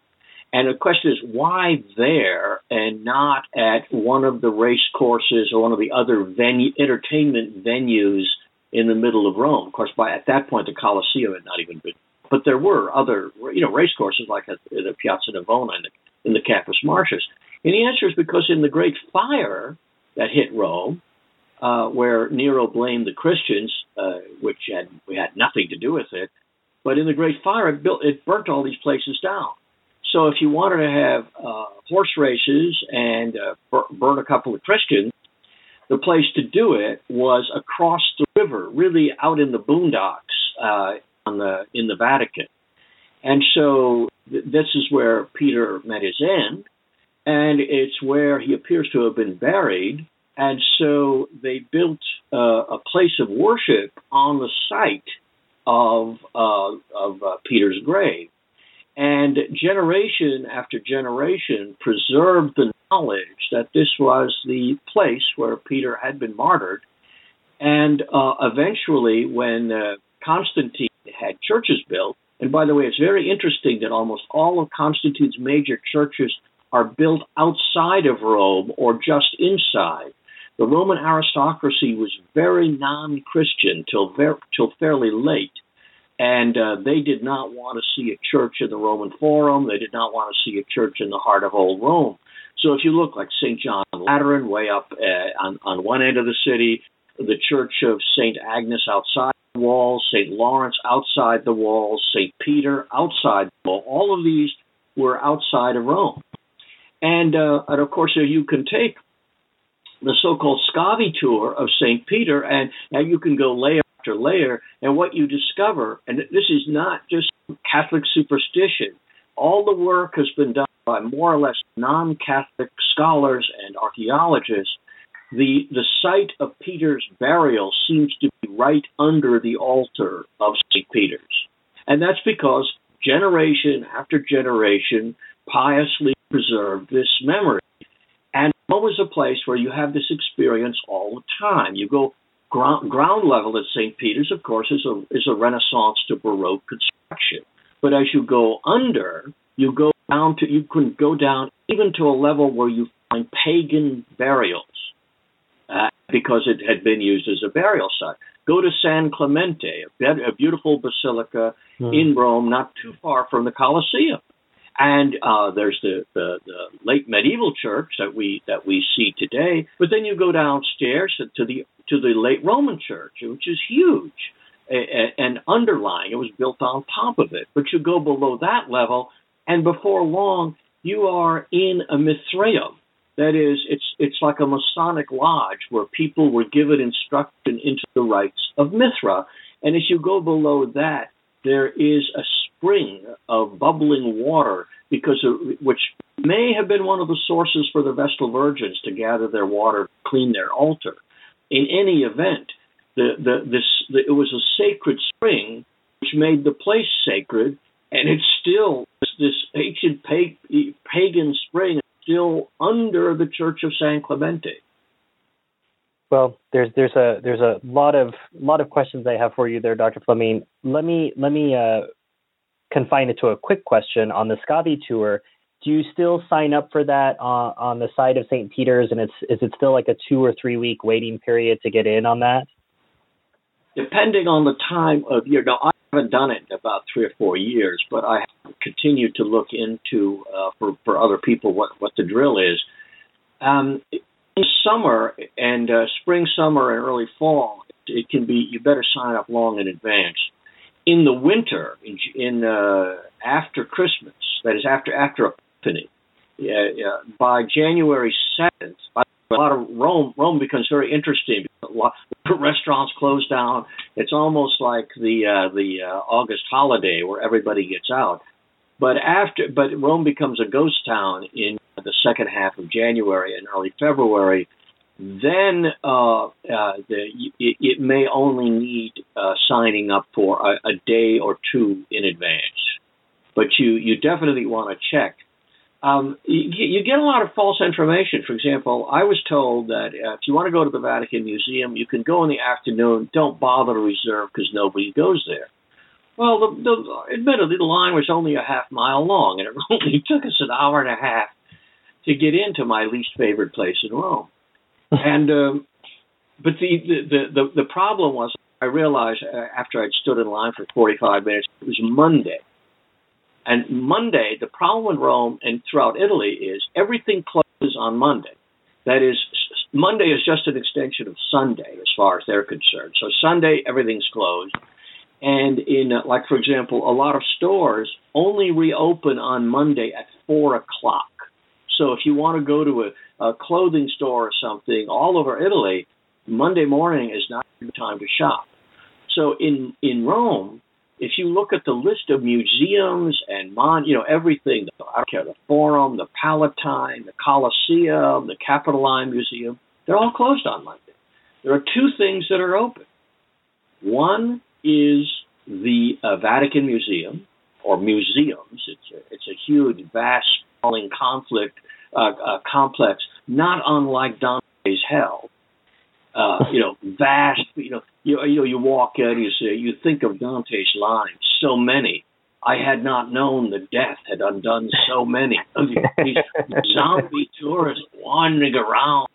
and the question is, why there and not at one of the race courses or one of the other venue, entertainment venues in the middle of Rome? Of course, by at that point, the Colosseum had not even been. But there were other, you know, race courses like at the Piazza Navona and the, in the Campus Martius. And the answer is because in the Great Fire that hit Rome, uh, where Nero blamed the Christians, uh, which had had nothing to do with it, but in the Great Fire, it built it burnt all these places down. So if you wanted to have uh, horse races and uh, burn a couple of Christians, the place to do it was across the river, really out in the boondocks uh, on the in the Vatican. And so th- this is where Peter met his end, and it's where he appears to have been buried. And so they built uh, a place of worship on the site of uh, of uh, Peter's grave. And generation after generation preserved the knowledge that this was the place where Peter had been martyred. And uh, eventually, when uh, Constantine had churches built, and by the way, it's very interesting that almost all of Constantine's major churches are built outside of Rome or just inside. The Roman aristocracy was very non-Christian till ver- till fairly late, and uh, they did not want to see a church in the Roman Forum. They did not want to see a church in the heart of old Rome. So if you look like St. John Lateran, way up uh, on, on one end of the city, the Church of St. Agnes outside the walls, St. Lawrence outside the walls, St. Peter outside the wall, all of these were outside of Rome. And, uh, and of course, you can take the so-called Scavi tour of St. Peter, and now you can go layer after layer. And what you discover, and this is not just Catholic superstition, all the work has been done by more or less non Catholic scholars and archaeologists. The, the site of Peter's burial seems to be right under the altar of St. Peter's. And that's because generation after generation piously preserved this memory. And always a place where you have this experience all the time. You go ground, ground level at St. Peter's, of course, is a, is a Renaissance to Baroque construction. But as you go under, you go down to, you can go down even to a level where you find pagan burials uh, because it had been used as a burial site. Go to San Clemente, a, a beautiful basilica mm. in Rome, not too far from the Colosseum. And uh, there's the, the, the late medieval church that we that we see today. But then you go downstairs to the to the late Roman church, which is huge and underlying. It was built on top of it. But you go below that level, and before long, you are in a Mithraeum. That is, it's it's like a Masonic lodge where people were given instruction into the rites of Mithra. And as you go below that, there is a spring of bubbling water because of, which may have been one of the sources for the Vestal Virgins to gather their water, clean their altar. In any event, the, the, this, the, it was a sacred spring which made the place sacred, and it's still this ancient pagan spring still under the Church of San Clemente. Well, there's there's a there's a lot of lot of questions I have for you there, Dr. Fleming. Let me let me uh, confine it to a quick question on the Scavi tour. Do you still sign up for that on, on the side of St. Peter's, and it's is it still like a two or three week waiting period to get in on that? Depending on the time of year. Now, I haven't done it in about three or four years, but I continue to look into uh, for for other people what what the drill is. Um, in summer and uh, spring, summer, and early fall, it can be you better sign up long in advance. In the winter, in, in uh, after Christmas, that is after after Epiphany, yeah, yeah, by January seventh, a lot of Rome Rome becomes very interesting. A lot restaurants close down. It's almost like the uh, the uh, August holiday where everybody gets out. But after, but Rome becomes a ghost town in the second half of January and early February. Then uh, uh, the, it, it, may only need uh, signing up for a, a, day or two in advance, but you you definitely want to check. Um, you, you, get a lot of false information. For example, I was told that uh, if you want to go to the Vatican Museum, you can go in the afternoon. Don't bother to reserve because nobody goes there. Well, the, the, admittedly, the line was only a half mile long, and it only took us an hour and a half to get into my least favorite place in Rome. and um, but the, the the the problem was I realized uh, after I'd stood in line for 45 minutes it was Monday. And Monday, the problem in Rome and throughout Italy is everything closes on Monday. That is, Monday is just an extension of Sunday as far as they're concerned. So Sunday, everything's closed. And in, uh, like, for example, a lot of stores only reopen on Monday at 4 o'clock. So if you want to go to a, a clothing store or something all over Italy, Monday morning is not the time to shop. So in, in Rome, if you look at the list of museums and mon, you know everything, I don't care, the Forum, the Palatine, the Colosseum, the Capitoline Museum, they're all closed on Monday. There are two things that are open. One is the uh, Vatican Museum or museums. It's a, it's a huge, vast, sprawling conflict uh, uh, complex, not unlike Dante's Hell. Uh, you know, vast. You know, you, you know, you walk in, you say, you think of Dante's lines. So many. I had not known that death had undone so many these zombie tourists wandering around,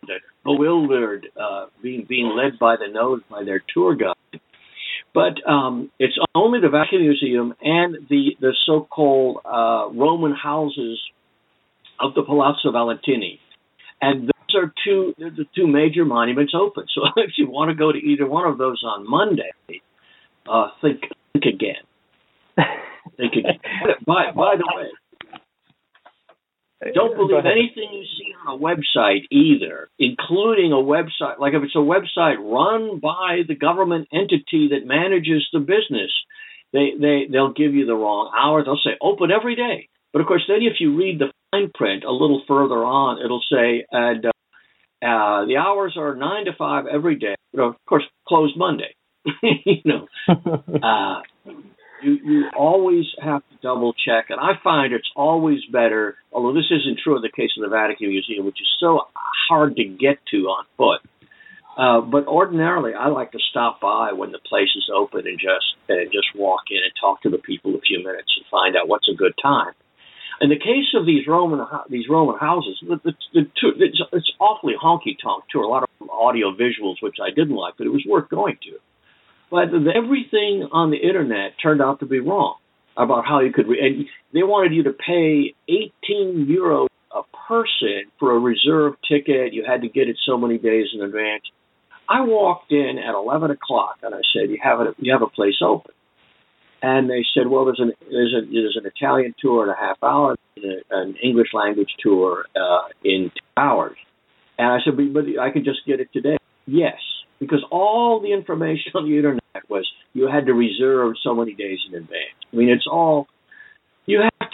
bewildered, uh, being being led by the nose by their tour guide. But um, it's only the Vatican Museum and the, the so called uh, Roman houses of the Palazzo Valentini. And those are two the two major monuments open. So if you want to go to either one of those on Monday, uh, think think again. think again. by by the way, don't believe anything you see on a website either, including a website like if it's a website run by the government entity that manages the business, they they they'll give you the wrong hour. They'll say open every day, but of course then if you read the fine print a little further on, it'll say and uh, uh, the hours are nine to five every day, but of course closed Monday. you know. uh, you you always have to double check, and I find it's always better. Although this isn't true in the case of the Vatican Museum, which is so hard to get to on foot. Uh, but ordinarily, I like to stop by when the place is open and just and just walk in and talk to the people a few minutes and find out what's a good time. In the case of these Roman these Roman houses, the, the, the it's, it's awfully honky tonk too. A lot of audio visuals, which I didn't like, but it was worth going to. But everything on the internet turned out to be wrong about how you could. Re- and they wanted you to pay 18 euro a person for a reserve ticket. You had to get it so many days in advance. I walked in at 11 o'clock and I said, "You have a you have a place open." And they said, "Well, there's an there's a there's an Italian tour in a half hour, an English language tour uh, in two hours." And I said, "But, but I could just get it today." Yes because all the information on the internet was you had to reserve so many days in advance. I mean, it's all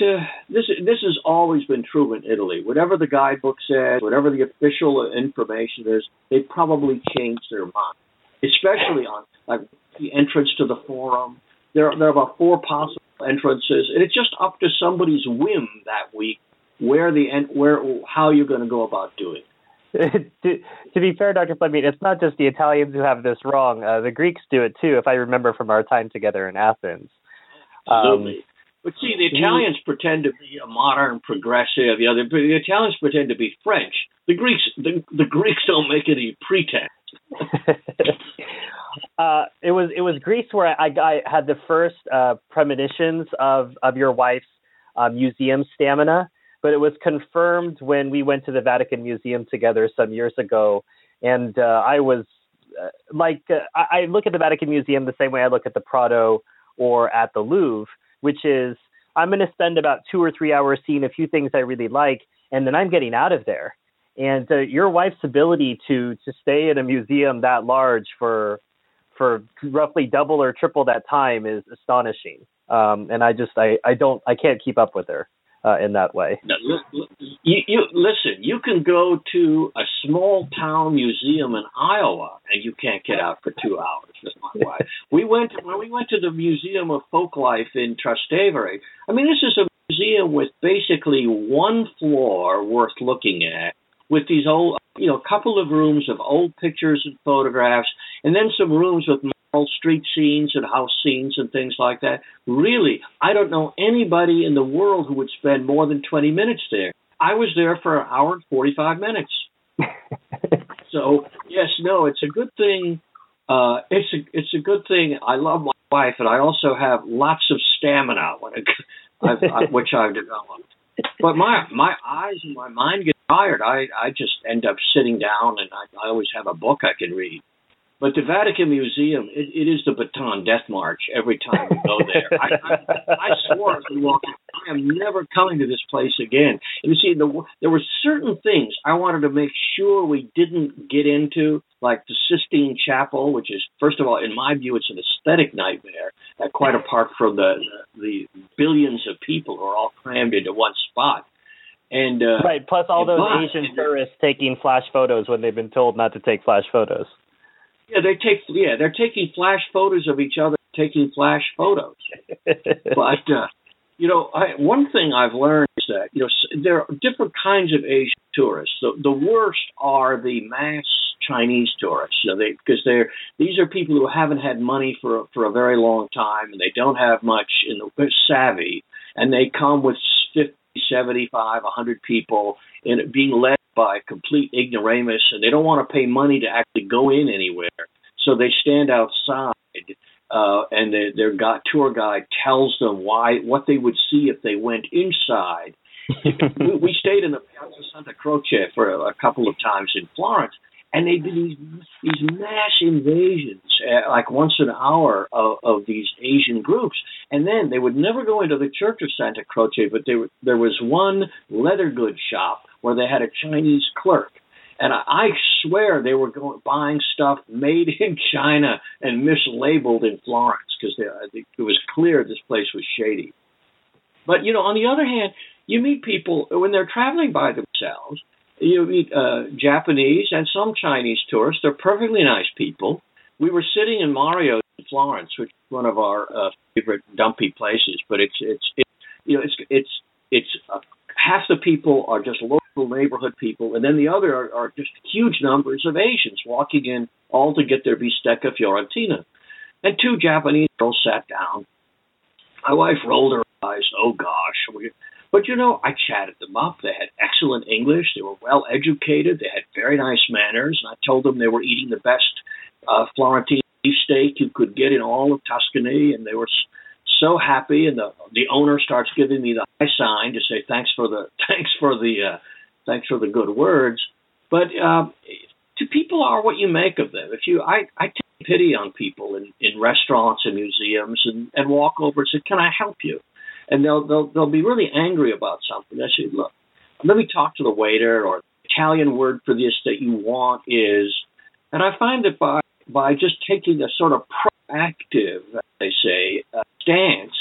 uh, this this has always been true in Italy. Whatever the guidebook says, whatever the official information is, they probably changed their mind, especially on like the entrance to the forum. There, there are about four possible entrances, and it's just up to somebody's whim that week where the end where how you're going to go about doing. It. to, to be fair, Dr. Fleming, it's not just the Italians who have this wrong. Uh, the Greeks do it too, if I remember from our time together in Athens. Absolutely. Um, but see, the Italians pretend to be a modern progressive. The other, the Italians pretend to be French. The Greeks, the, the Greeks don't make any pretense. uh, it was it was Greece where I, I had the first uh, premonitions of of your wife's uh, museum stamina, but it was confirmed when we went to the Vatican Museum together some years ago, and uh, I was uh, like uh, I, I look at the Vatican Museum the same way I look at the Prado or at the Louvre which is I'm going to spend about two or three hours seeing a few things I really like, and then I'm getting out of there. And uh, your wife's ability to to stay in a museum that large for for roughly double or triple that time is astonishing. Um, and I just I, I don't I can't keep up with her uh, in that way. Now, you, you, listen, you can go to a small town museum in Iowa and you can't get out for two hours my wife. we went when we went to the Museum of Folk Life in Trastevere. I mean, this is a museum with basically one floor worth looking at, with these old, you know, couple of rooms of old pictures and photographs, and then some rooms with street scenes and house scenes and things like that. Really, I don't know anybody in the world who would spend more than 20 minutes there. I was there for an hour and 45 minutes. so, yes, no, it's a good thing. Uh, it's a it's a good thing. I love my wife, and I also have lots of stamina when it, I've, I, which I've developed. But my my eyes and my mind get tired. I I just end up sitting down, and I, I always have a book I can read. But the Vatican Museum, it, it is the Bataan Death March every time we go there. I, I, I swore as we walked I am never coming to this place again. And you see, the, there were certain things I wanted to make sure we didn't get into, like the Sistine Chapel, which is, first of all, in my view, it's an aesthetic nightmare, uh, quite apart from the, the billions of people who are all crammed into one spot. And uh, right, plus all those but, Asian tourists taking flash photos when they've been told not to take flash photos. Yeah, they take yeah, they're taking flash photos of each other, taking flash photos. but uh, you know, I, one thing I've learned is that you know there are different kinds of Asian tourists. The, the worst are the mass Chinese tourists. You know, they because they're these are people who haven't had money for for a very long time and they don't have much in the savvy, and they come with 50, 75, 100 people and being led by complete ignoramus, and they don't want to pay money to actually go in anywhere. So they stand outside, uh, and the, their guide, tour guide tells them why what they would see if they went inside. we, we stayed in the Piazza Santa Croce for a, a couple of times in Florence, and they did these these mass invasions, uh, like once an hour of, of these Asian groups, and then they would never go into the Church of Santa Croce, but they there there was one leather goods shop where they had a Chinese clerk. And I, I swear they were going buying stuff made in China and mislabeled in Florence because it was clear this place was shady. But you know, on the other hand, you meet people when they're traveling by themselves. You meet uh, Japanese and some Chinese tourists. They're perfectly nice people. We were sitting in Mario in Florence, which is one of our uh, favorite dumpy places. But it's it's, it's you know it's it's it's uh, half the people are just local neighborhood people, and then the other are, are just huge numbers of Asians walking in all to get their bistecca fiorentina. And two Japanese girls sat down. My wife rolled her eyes. Oh gosh, but you know, I chatted them up. They had excellent English. They were well educated. They had very nice manners. And I told them they were eating the best uh, Florentine beefsteak you could get in all of Tuscany, and they were so happy. And the the owner starts giving me the high sign to say thanks for the thanks for the uh, thanks for the good words. But uh, to people are what you make of them. If you, I, I take pity on people in, in restaurants and museums and, and walk over and say, "Can I help you?" And they'll they'll they'll be really angry about something. I say, "Look, let me talk to the waiter." Or Italian word for this that you want is, and I find that by by just taking a sort of proactive, they say, uh, stance,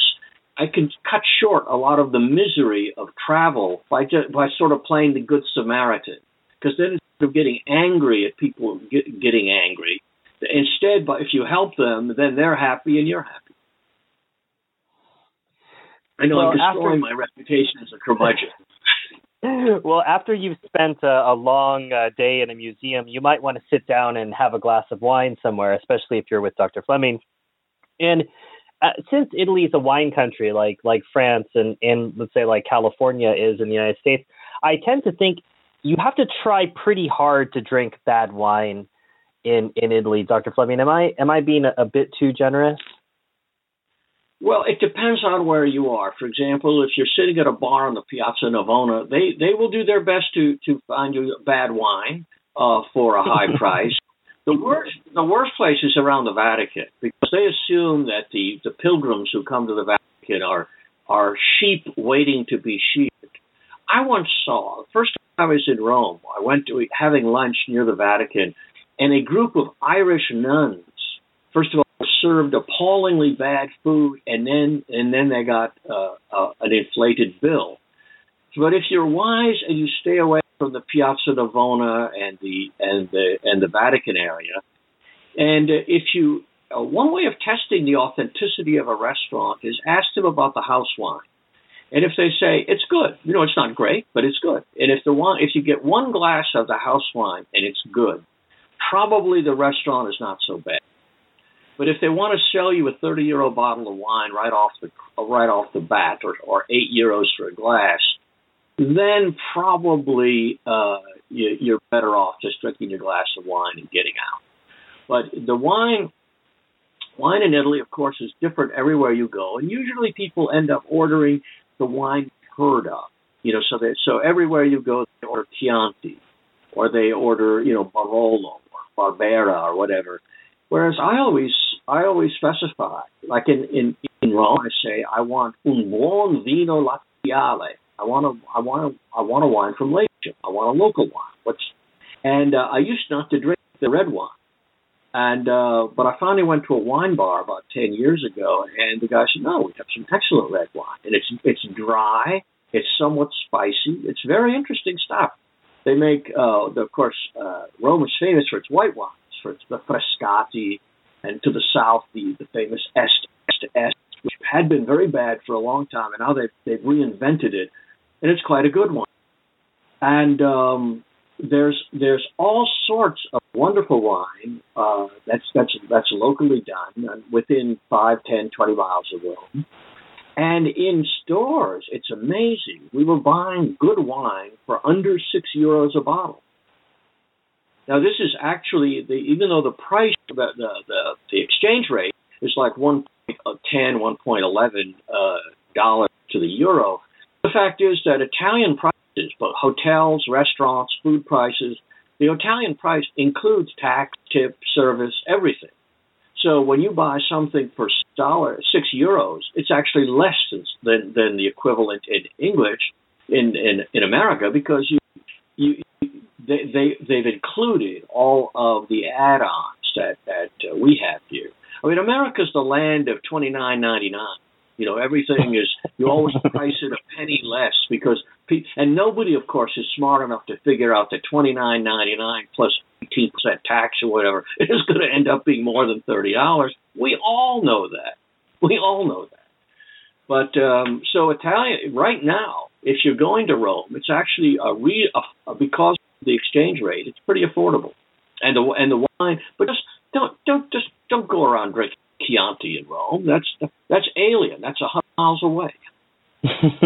I can cut short a lot of the misery of travel by just, by sort of playing the good Samaritan. Because then instead of getting angry at people get, getting angry, instead, but if you help them, then they're happy and you're happy. I know well, I'm destroying after... my reputation as a curmudgeon. well, after you've spent a, a long uh, day in a museum, you might want to sit down and have a glass of wine somewhere, especially if you're with Dr. Fleming. And uh, since Italy is a wine country, like like France and and let's say like California is in the United States, I tend to think you have to try pretty hard to drink bad wine in in Italy, Dr. Fleming. Am I am I being a, a bit too generous? Well, it depends on where you are. For example, if you're sitting at a bar on the Piazza Navona, they they will do their best to to find you bad wine uh, for a high price. The worst the worst place is around the Vatican because they assume that the the pilgrims who come to the Vatican are are sheep waiting to be sheared. I once saw the first time I was in Rome. I went to having lunch near the Vatican, and a group of Irish nuns. First of all served appallingly bad food, and then and then they got uh, uh, an inflated bill. But if you're wise and you stay away from the Piazza Navona and the and the and the Vatican area, and if you uh, one way of testing the authenticity of a restaurant is ask them about the house wine. And if they say it's good, you know it's not great, but it's good. And if the one if you get one glass of the house wine and it's good, probably the restaurant is not so bad. But if they want to sell you a 30 euro bottle of wine right off the right off the bat, or, or eight euros for a glass, then probably uh, you, you're better off just drinking your glass of wine and getting out. But the wine, wine in Italy, of course, is different everywhere you go, and usually people end up ordering the wine heard of. You know, so that so everywhere you go, they order Chianti, or they order you know Barolo or Barbera or whatever. Whereas I always I always specify, like in in, in Rome, I say I want un buon vino laziale. I want a I want a I want a wine from Latium. I want a local wine. What's and uh, I used not to drink the red wine. And uh, but I finally went to a wine bar about ten years ago, and the guy said, "No, we have some excellent red wine, and it's it's dry, it's somewhat spicy, it's very interesting stuff." They make, uh, the, of course, uh, Rome is famous for its white wine for the Frascati, and to the south the, the famous Est Est, which had been very bad for a long time, and now they've they've reinvented it, and it's quite a good one. And um, there's there's all sorts of wonderful wine uh, that's that's that's locally done within five, ten, twenty miles of Rome. And in stores, it's amazing. We were buying good wine for under six euros a bottle. Now, this is actually the even though the price the the the, exchange rate is like one point ten, one point eleven uh, dollars to the euro. The fact is that Italian prices, both hotels, restaurants, food prices, the Italian price includes tax, tip, service, everything. So when you buy something for dollar six euros, it's actually less than than the equivalent in English in in, in America because you they, they they've included all of the add-ons that that uh, we have here. I mean, America's the land of twenty nine ninety nine. You know, everything is you always price it a penny less because and nobody, of course, is smart enough to figure out that twenty nine ninety nine plus eighteen percent tax or whatever is going to end up being more than thirty dollars. We all know that. We all know that. But um, so Italian right now, if you're going to Rome, it's actually a re a, a, because the exchange rate. It's pretty affordable, and the and the wine. But just don't don't just don't go around drinking Chianti in Rome. That's that's alien. That's a hundred miles away.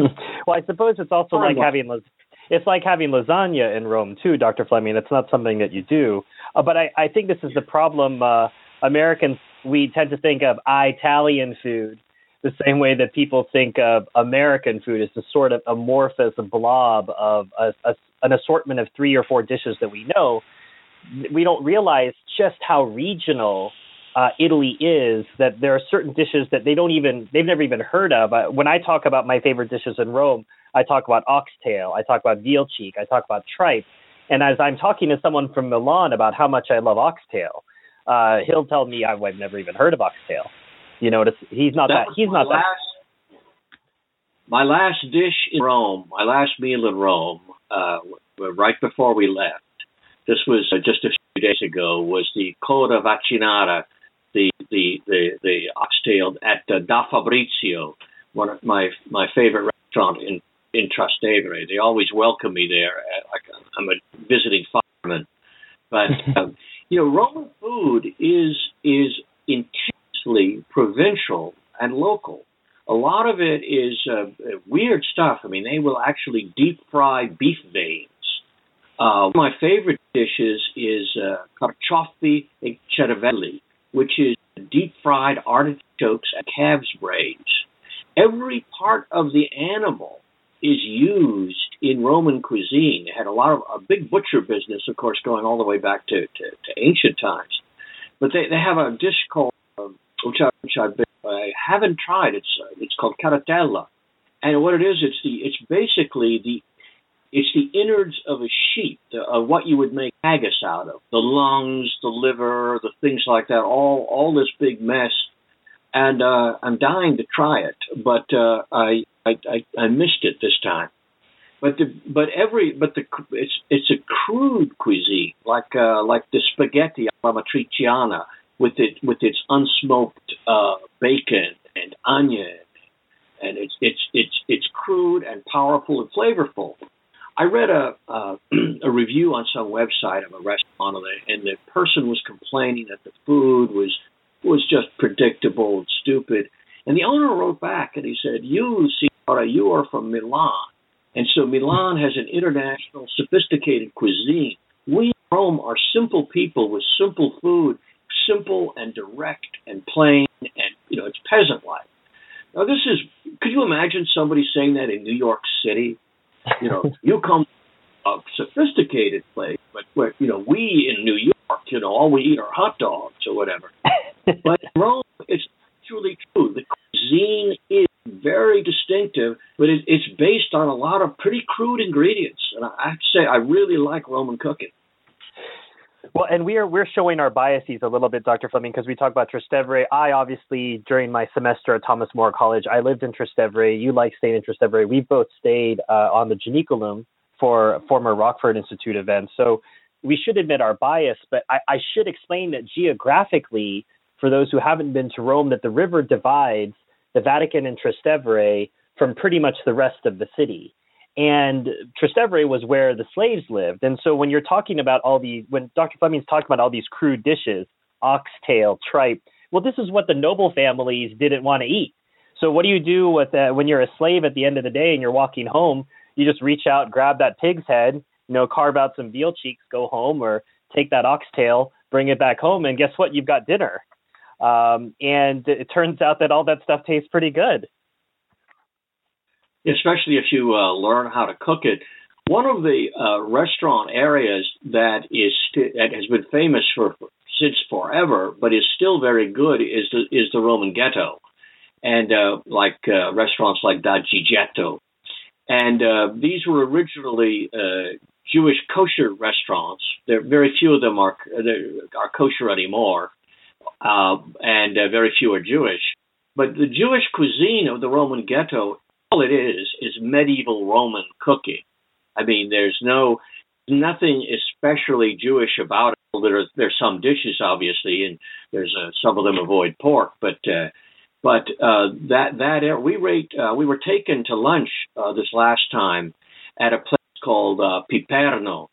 well, I suppose it's also like having it's like having lasagna in Rome too, Dr. Fleming. That's not something that you do. Uh, but I, I think this is the problem. Uh, Americans we tend to think of Italian food the same way that people think of American food as a sort of amorphous blob of a, a, an assortment of three or four dishes that we know, we don't realize just how regional uh, Italy is. That there are certain dishes that they don't even they've never even heard of. Uh, when I talk about my favorite dishes in Rome, I talk about oxtail, I talk about veal cheek, I talk about tripe. And as I'm talking to someone from Milan about how much I love oxtail, uh, he'll tell me I've, I've never even heard of oxtail. You notice he's not that, that he's not last, my last dish in Rome, my last meal in Rome, uh, right before we left, this was uh, just a few days ago, was the coda vaccinata, the the the, the oxtail at uh, Da Fabrizio, one of my my favorite restaurant in in Trastevere. They always welcome me there. Uh, like I'm a visiting fireman, but um, you know, Roman food is is intensely provincial and local. A lot of it is uh, weird stuff. I mean, they will actually deep fry beef veins. Uh, one of my favorite dishes is uh, carciofi e cervelli, which is deep fried artichokes and calves brains. Every part of the animal is used in Roman cuisine. They had a lot of a big butcher business, of course, going all the way back to, to, to ancient times. But they, they have a dish called, um, which I, which I've been I haven't tried. It's uh, it's called coratella, and what it is, it's the it's basically the it's the innards of a sheep, the, of what you would make haggis out of, the lungs, the liver, the things like that, all all this big mess. And uh, I'm dying to try it, but uh, I, I I I missed it this time. But the but every but the it's it's a crude cuisine like uh, like the spaghetti alla matriciana with it with its unsmoked uh, bacon and onion, and it's it's it's it's crude and powerful and flavorful. I read a uh, a review on some website of a restaurant, and the person was complaining that the food was was just predictable and stupid. And the owner wrote back and he said, "You, Signora, you are from Milan, and so Milan has an international, sophisticated cuisine. We in Rome are simple people with simple food simple and direct and plain and you know it's peasant life. Now this is could you imagine somebody saying that in New York City? You know, you come a sophisticated place, but where you know we in New York, you know, all we eat are hot dogs or whatever. but in Rome, it's truly true. The cuisine is very distinctive, but it, it's based on a lot of pretty crude ingredients. And I have to say, I really like Roman cooking. Well, and we are we're showing our biases a little bit, Dr. Fleming, because we talk about Trastevere. I obviously during my semester at Thomas More College, I lived in Trastevere. You like staying in Trastevere. We both stayed uh, on the Janiculum for former Rockford Institute events. So we should admit our bias, but I, I should explain that geographically, for those who haven't been to Rome, that the river divides the Vatican and Trastevere from pretty much the rest of the city and Trastevere was where the slaves lived. And so when you're talking about all these, when Dr. Fleming's talking about all these crude dishes, oxtail, tripe, well, this is what the noble families didn't want to eat. So what do you do with uh, when you're a slave at the end of the day and you're walking home? You just reach out, grab that pig's head, you know, carve out some veal cheeks, go home, or take that oxtail, bring it back home, and guess what? You've got dinner. Um, and it turns out that all that stuff tastes pretty good especially if you uh, learn how to cook it. One of the uh, restaurant areas that is st- that has been famous for since forever, but is still very good, is the is the Roman ghetto, and uh, like uh, restaurants like Da Gigetto, and uh, these were originally uh, Jewish kosher restaurants. There, very few of them are are kosher anymore, and very few are Jewish. But the Jewish cuisine of the Roman ghetto all it is is medieval Roman cooking. I mean, there's no nothing especially Jewish about it. There are there's some dishes obviously, and there's uh, some of them avoid pork, but uh, but uh, that that we rate uh, we were taken to lunch uh, this last time at a place called uh, Piperno,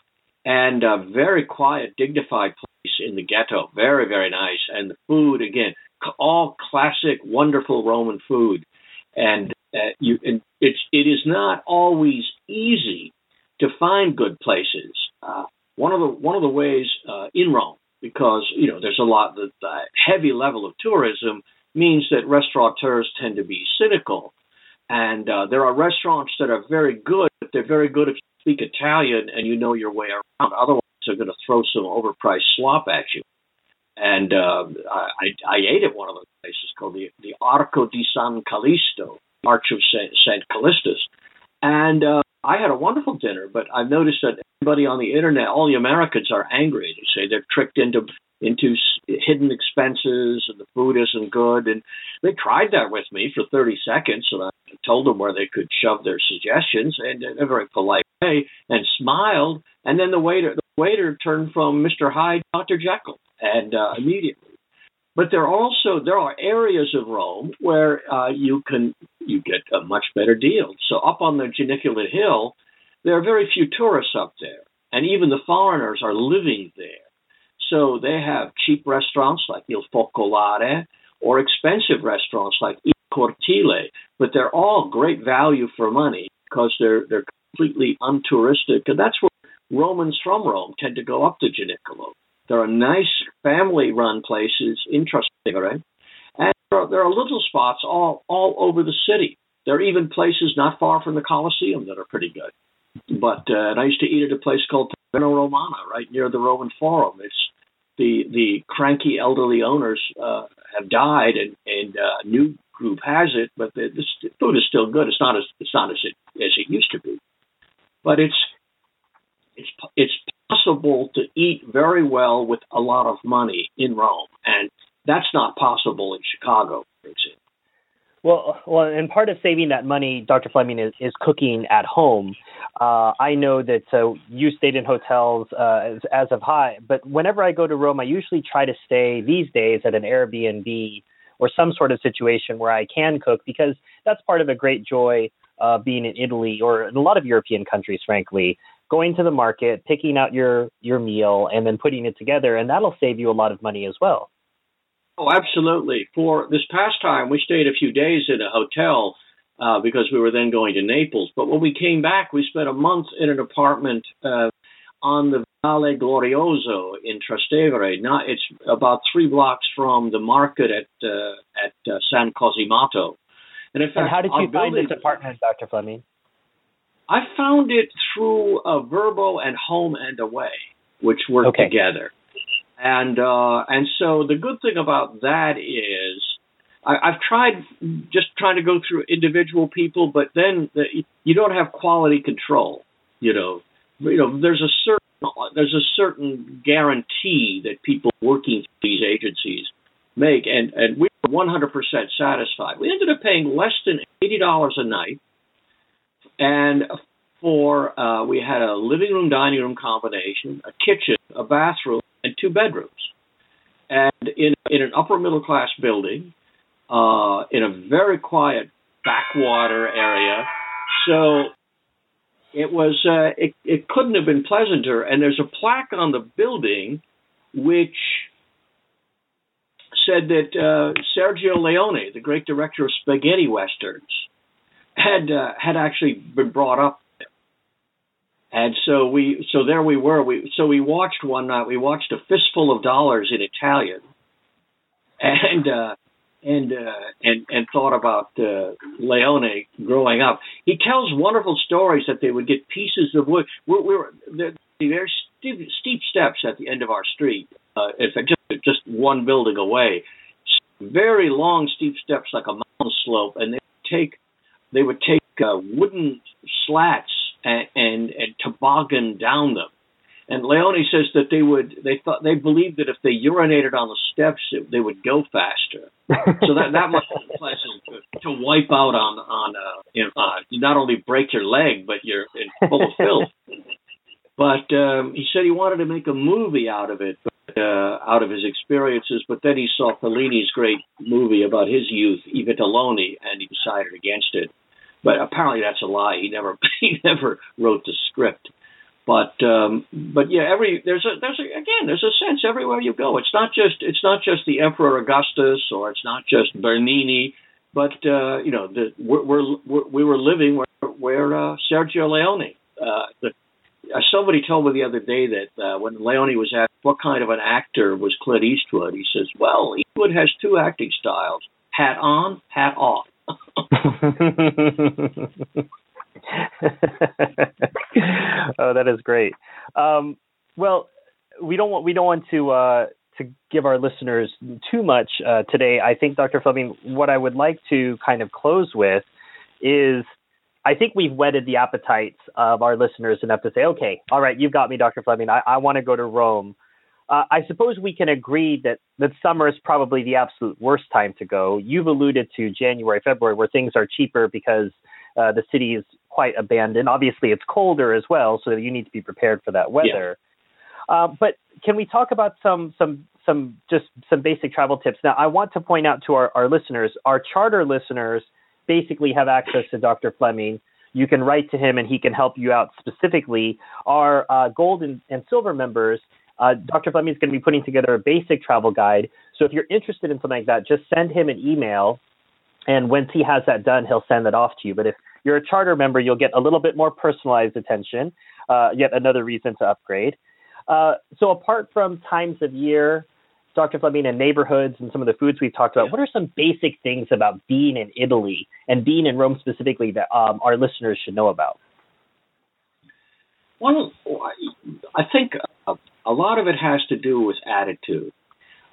and a very quiet, dignified place in the ghetto. Very very nice, and the food again, all classic, wonderful Roman food, and uh, you, it's it is not always easy to find good places. Uh, one of the one of the ways uh, in Rome, because you know there's a lot the, the heavy level of tourism means that restaurateurs tend to be cynical, and uh, there are restaurants that are very good, but they're very good if you speak Italian and you know your way around. Otherwise, they're going to throw some overpriced slop at you. And uh, I, I ate at one of those places called the the Arco di San Callisto, March of St. Callistus. And uh, I had a wonderful dinner, but I've noticed that everybody on the internet, all the Americans are angry. They say they're tricked into into hidden expenses and the food isn't good. And they tried that with me for 30 seconds, and I told them where they could shove their suggestions, and in a very polite way, and smiled. And then the waiter, the waiter turned from Mr. Hyde to Dr. Jekyll, and uh, immediately. But there are also there are areas of Rome where uh, you can you get a much better deal. So up on the Janiculum Hill, there are very few tourists up there, and even the foreigners are living there. So they have cheap restaurants like Il Focolare or expensive restaurants like Il Cortile, but they're all great value for money because they're they're completely untouristic, and that's where Romans from Rome tend to go up to Janiculum. There are nice family-run places in Trastevere, and there are, there are little spots all all over the city. There are even places not far from the Colosseum that are pretty good. But uh, and I used to eat at a place called Taverna Romana, right near the Roman Forum. It's the the cranky elderly owners uh, have died, and and uh, a new group has it, but the, the food is still good. It's not as it's not as it as it used to be, but it's it's it's possible to eat very well with a lot of money in Rome, and that's not possible in Chicago, for example. Well, well, and part of saving that money, Dr. Fleming, is, is cooking at home. Uh, I know that uh, you stayed in hotels uh, as, as of high, but whenever I go to Rome, I usually try to stay these days at an Airbnb or some sort of situation where I can cook because that's part of a great joy uh, being in Italy or in a lot of European countries, frankly. Going to the market, picking out your your meal, and then putting it together, and that'll save you a lot of money as well. Oh, absolutely. For this past time, we stayed a few days in a hotel uh, because we were then going to Naples. But when we came back, we spent a month in an apartment uh, on the Viale Glorioso in Trastevere. Now it's about three blocks from the market at uh, at uh, San Cosimato. And in fact, and how did you find this apartment, Dr. Fleming? I found it through a Vrbo and Home and Away, which work okay. together. And uh, and so the good thing about that is I, I've tried just trying to go through individual people, but then the, you don't have quality control. You know, you know, there's a certain there's a certain guarantee that people working for these agencies make, and and we were 100% satisfied. We ended up paying less than eighty dollars a night, and for uh, we had a living room dining room combination, a kitchen, a bathroom, and two bedrooms. And in in an upper middle class building, uh, in a very quiet backwater area, so it was uh, it it couldn't have been pleasanter. And there's a plaque on the building which said that uh, Sergio Leone, the great director of spaghetti westerns, had uh, had actually been brought up and so we, so there we were. We, so we watched one night. We watched a fistful of dollars in Italian, and uh, and uh, and and thought about uh, Leone growing up. He tells wonderful stories that they would get pieces of wood. We, we were there, there's steep, steep steps at the end of our street. Uh, fact, just just one building away, very long steep steps like a mountain slope, and they take they would take uh, wooden slats and, and, and toboggan down them. And Leone says that they would they thought they believed that if they urinated on the steps it, they would go faster. so that that must be pleasant to, to wipe out on on uh, you know, uh, not only break your leg but you're full of filth. But um, he said he wanted to make a movie out of it, but, uh, out of his experiences. But then he saw Fellini's great movie about his youth, I Vitelloni, and he decided against it. But apparently that's a lie. He never he never wrote the script. But um, but yeah, every there's a there's a, again there's a sense everywhere you go. It's not just it's not just the Emperor Augustus or it's not just Bernini, but uh, you know the, we're, we're, we were living where where uh, Sergio Leone. Uh, the, uh, somebody told me the other day that uh, when Leone was asked what kind of an actor was Clint Eastwood, he says, "Well, Eastwood has two acting styles: hat on, hat off." oh, that is great. Um, well, we don't want we don't want to uh, to give our listeners too much uh, today. I think, Dr. Fleming, what I would like to kind of close with is. I think we've whetted the appetites of our listeners enough to say, okay, all right, you've got me, Dr. Fleming. I, I want to go to Rome. Uh, I suppose we can agree that, that summer is probably the absolute worst time to go. You've alluded to January, February, where things are cheaper because uh, the city is quite abandoned. Obviously, it's colder as well, so you need to be prepared for that weather. Yeah. Uh, but can we talk about some some some just some basic travel tips? Now, I want to point out to our, our listeners, our charter listeners basically have access to Dr. Fleming. You can write to him, and he can help you out specifically. Our uh, gold and, and silver members uh, Dr. Fleming is going to be putting together a basic travel guide. So if you're interested in something like that, just send him an email. And once he has that done, he'll send that off to you. But if you're a charter member, you'll get a little bit more personalized attention, uh, yet another reason to upgrade. Uh, so apart from times of year, Dr. Fleming, and neighborhoods and some of the foods we've talked about, what are some basic things about being in Italy and being in Rome specifically that um, our listeners should know about? Well, I think a lot of it has to do with attitude.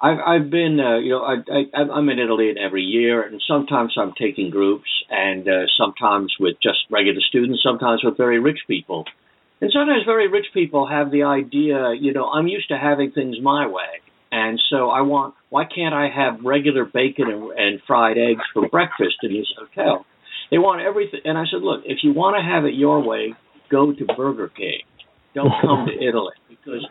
I've I've been uh, you know I, I I'm in Italy every year, and sometimes I'm taking groups, and uh, sometimes with just regular students, sometimes with very rich people, and sometimes very rich people have the idea, you know, I'm used to having things my way, and so I want why can't I have regular bacon and, and fried eggs for breakfast in this hotel? They want everything, and I said, look, if you want to have it your way, go to Burger King. Don't come to Italy because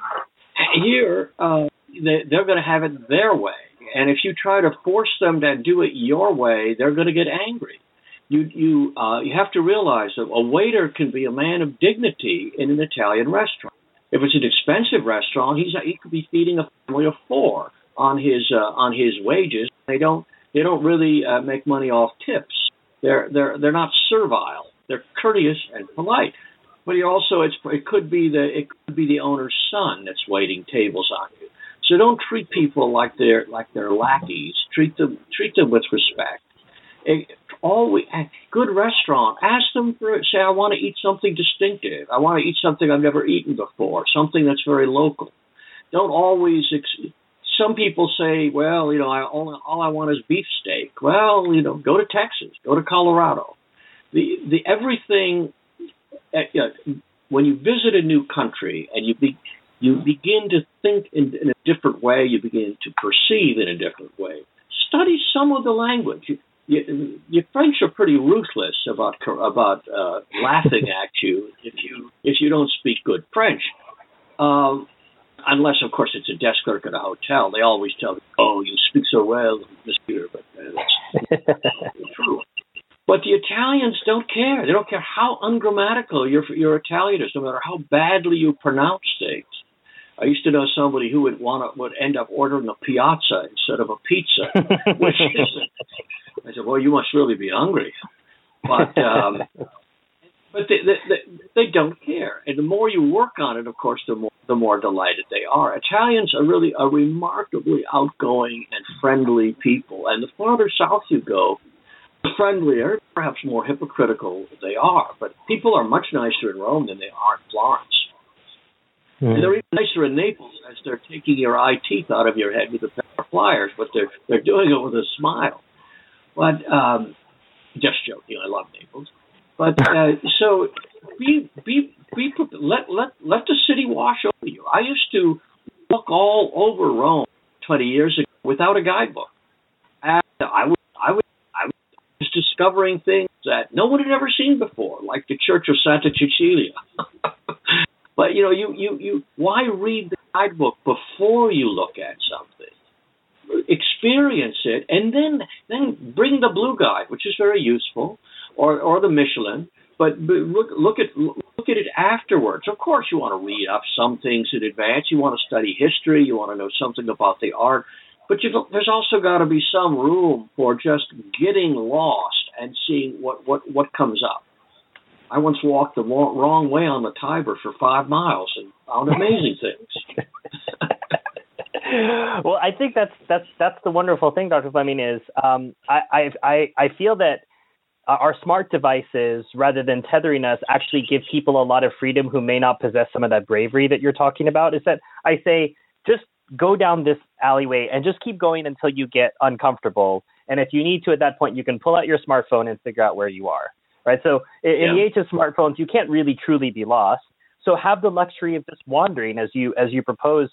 here, uh, they, they're going to have it their way. And if you try to force them to do it your way, they're going to get angry. You you uh, you have to realize that a waiter can be a man of dignity in an Italian restaurant. If it's an expensive restaurant, he's he could be feeding a family of four on his uh, on his wages. They don't they don't really uh, make money off tips. They're they're they're not servile. They're courteous and polite but he also it's it could be the it could be the owner's son that's waiting tables on you. So don't treat people like they're like they're lackeys. Treat them treat them with respect. It, always good restaurant. Ask them for say I want to eat something distinctive. I want to eat something I've never eaten before. Something that's very local. Don't always. Ex- some people say, well, you know, I only all I want is beefsteak. Well, you know, go to Texas, go to Colorado. The the everything you know, when you visit a new country and you be, you begin to think in, in, a different way, you begin to perceive in a different way. Study some of the language. You, you, your French are pretty ruthless about about uh, laughing at you if you if you don't speak good French. Um, unless, of course, it's a desk clerk at a hotel. They always tell you, "Oh, you speak so well, Monsieur," but uh, that's true. But the Italians don't care. They don't care how ungrammatical your your Italian is, no matter how badly you pronounce things. I used to know somebody who would want to would end up ordering a piazza instead of a pizza, which is. I said, "Well, you must really be hungry," but um, but they, they they don't care. And the more you work on it, of course, the more the more delighted they are. Italians are really a remarkably outgoing and friendly people, and the farther south you go, friendlier, perhaps more hypocritical they are. But people are much nicer in Rome than they are in Florence. Mm. And they're even nicer in Naples as they're taking your eye teeth out of your head with a pair of pliers, but they're they're doing it with a smile. But um, just joking, I love Naples. But uh, so be be be let let let the city wash over you. I used to walk all over Rome 20 years ago without a guidebook. And I would discovering things that no one had ever seen before, like the Church of Santa Cecilia. but you know, you you you why read the guidebook before you look at something? Experience it, and then then bring the blue guide, which is very useful, or or the Michelin. But look look at look at it afterwards. Of course, you want to read up some things in advance. You want to study history. You want to know something about the art but there's also got to be some room for just getting lost and seeing what, what, what comes up. I once walked the wrong way on the Tiber for five miles and found amazing things. well, I think that's that's that's the wonderful thing, Dr. Fleming, is um, I, I I feel that our smart devices, rather than tethering us, actually give people a lot of freedom who may not possess some of that bravery that you're talking about. Is that I say just go down this alleyway and just keep going until you get uncomfortable. And if you need to at that point, you can pull out your smartphone and figure out where you are. Right. So in, yeah. in the age of smartphones, you can't really truly be lost. So have the luxury of just wandering as you as you propose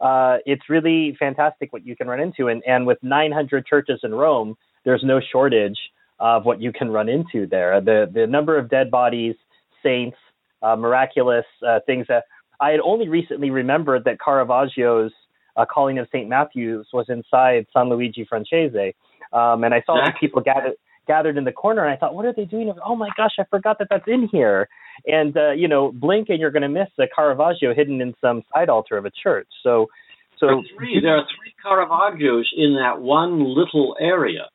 uh, it's really fantastic what you can run into. And, and with 900 churches in Rome, there's no shortage of what you can run into there. The, the number of dead bodies, saints, uh, miraculous uh, things that I had only recently remembered that Caravaggio's uh, Calling of St. Matthew's was inside San Luigi Francese. Um, and I saw exactly. people gathered gathered in the corner, and I thought, what are they doing? Oh my gosh, I forgot that that's in here. And uh, you know, blink and you're going to miss the Caravaggio hidden in some side altar of a church. So, so there are three, there are three Caravaggios in that one little area.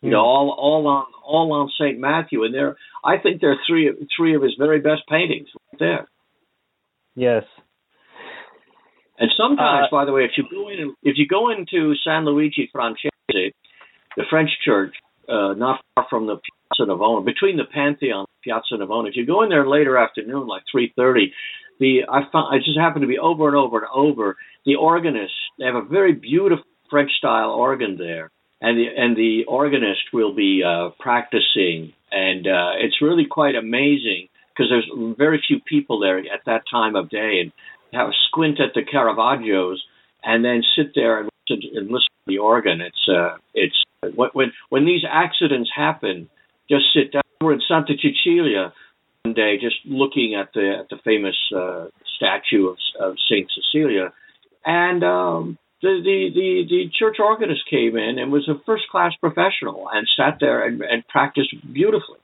You know, hmm. all all on all on Saint Matthew, and there, I think there are three three of his very best paintings right there. Yes. And sometimes, uh, by the way, if you go in if you go into San Luigi Francese, the French church, uh, not far from the Piazza Navona, between the Pantheon and Piazza Navona. If you go in there later afternoon, like three thirty, the I found I just happened to be over and over and over. The organist, they have a very beautiful French style organ there, and the and the organist will be uh, practicing, and uh, it's really quite amazing because there's very few people there at that time of day, and have a squint at the Caravaggios, and then sit there and listen, and listen to the organ. It's uh, it's when when these accidents happen, just sit down. We're in Santa Cecilia one day, just looking at the at the famous uh, statue of, of Saint Cecilia, and um, the, the the the church organist came in and was a first class professional and sat there and, and practiced beautifully.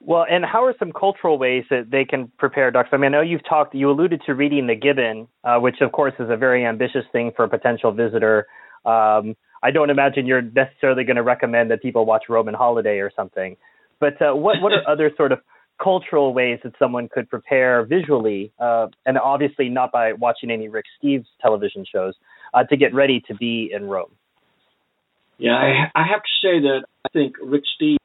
Well, and how are some cultural ways that they can prepare ducks? I mean, I know you've talked, you alluded to reading the Gibbon, uh, which of course is a very ambitious thing for a potential visitor. Um, I don't imagine you're necessarily going to recommend that people watch Roman Holiday or something. But uh, what what are other sort of cultural ways that someone could prepare visually, uh, and obviously not by watching any Rick Steves television shows, uh, to get ready to be in Rome? Yeah, I, I have to say that I think Rick Steves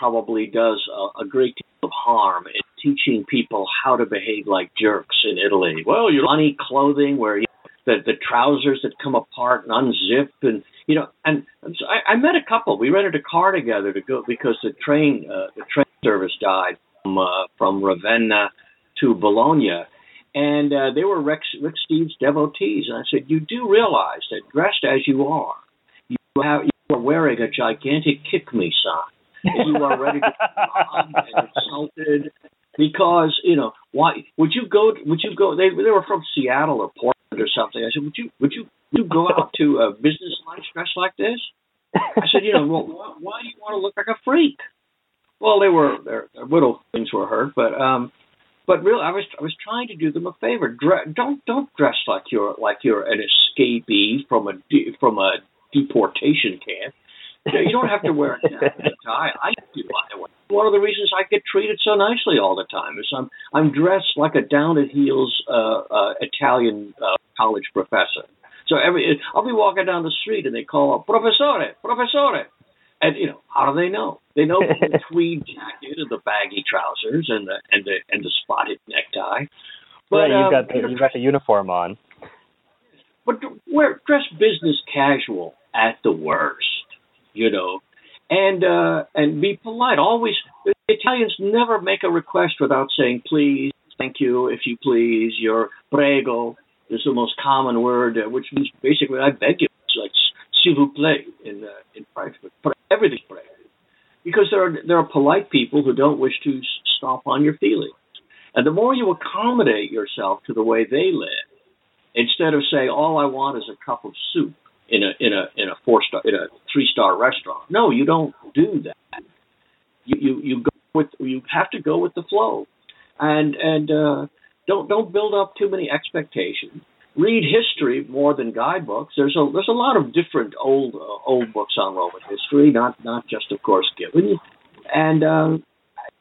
probably does a, a great deal of harm in teaching people how to behave like jerks in Italy. Well, your funny clothing where you the the trousers that come apart and unzip and you know and, and so I, I met a couple. We rented a car together to go because the train uh, the train service died from uh, from Ravenna to Bologna. And uh, they were Rick, Rick Steves devotees. And I said you do realize that dressed as you are you have you are wearing a gigantic kick me sign you are ready to be and insulted because you know why would you go would you go they they were from Seattle or Portland or something. I said would you would you would you go out to a business lunch dressed like this? I said you know well why, why do you want to look like a freak? Well they were their, their little things were hurt but um but really I was I was trying to do them a favor. Dre- don't don't dress like you're like you're an escapee from a de- from a deportation camp you don't have to wear a tie. I do. By the way. One of the reasons I get treated so nicely all the time is I'm I'm dressed like a down at heels uh, uh, Italian uh, college professor. So every I'll be walking down the street and they call up professore, professore, and you know how do they know? They know the tweed jacket and the baggy trousers and the and the and the spotted necktie. But yeah, you've um, got the you've got the uniform on. But wear dress business casual at the worst you know, and uh, and be polite. Always, Italians never make a request without saying please, thank you, if you please. Your prego is the most common word, uh, which means basically I beg you. It's like s'il vous plaît in uh, in French, but everything's prego. Because there are there are polite people who don't wish to stomp on your feelings, and the more you accommodate yourself to the way they live, instead of saying all I want is a cup of soup, in a in a in a four star in a three star restaurant. No, you don't do that. You you you go with you have to go with the flow, and and uh, don't don't build up too many expectations. Read history more than guidebooks. There's a there's a lot of different old uh, old books on Roman history, not not just of course Gibbon, and uh,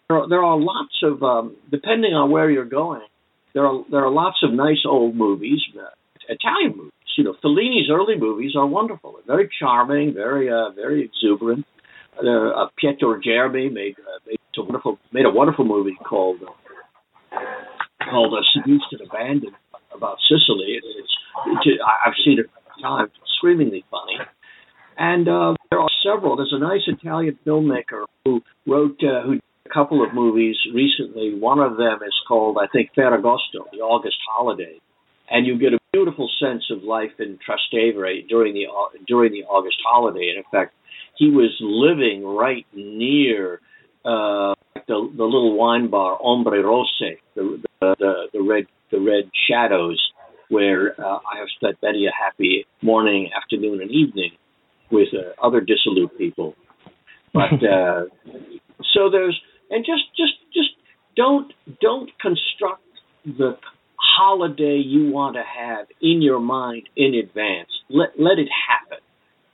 there are, there are lots of um, depending on where you're going. There are there are lots of nice old movies, uh, Italian movies you know, Fellini's early movies are wonderful. Very charming, very uh, very exuberant. Uh, uh, Pietro Germi made uh, made a wonderful made a wonderful movie called uh, called uh, Seduced and Abandoned about Sicily. It, it's, it's I've seen it a times. Screamingly funny. And uh, there are several. There's a nice Italian filmmaker who wrote uh, who a couple of movies recently. One of them is called, I think, Ferragosto, the August holiday and you get a beautiful sense of life in Trastevere during the during the August holiday. And in fact, he was living right near uh, the the little wine bar Ombre Rosse, the the, the, the red the red shadows, where uh, I have spent many a happy morning, afternoon, and evening with uh, other dissolute people. But uh, so there's and just just just don't don't construct the holiday you want to have in your mind in advance. Let let it happen.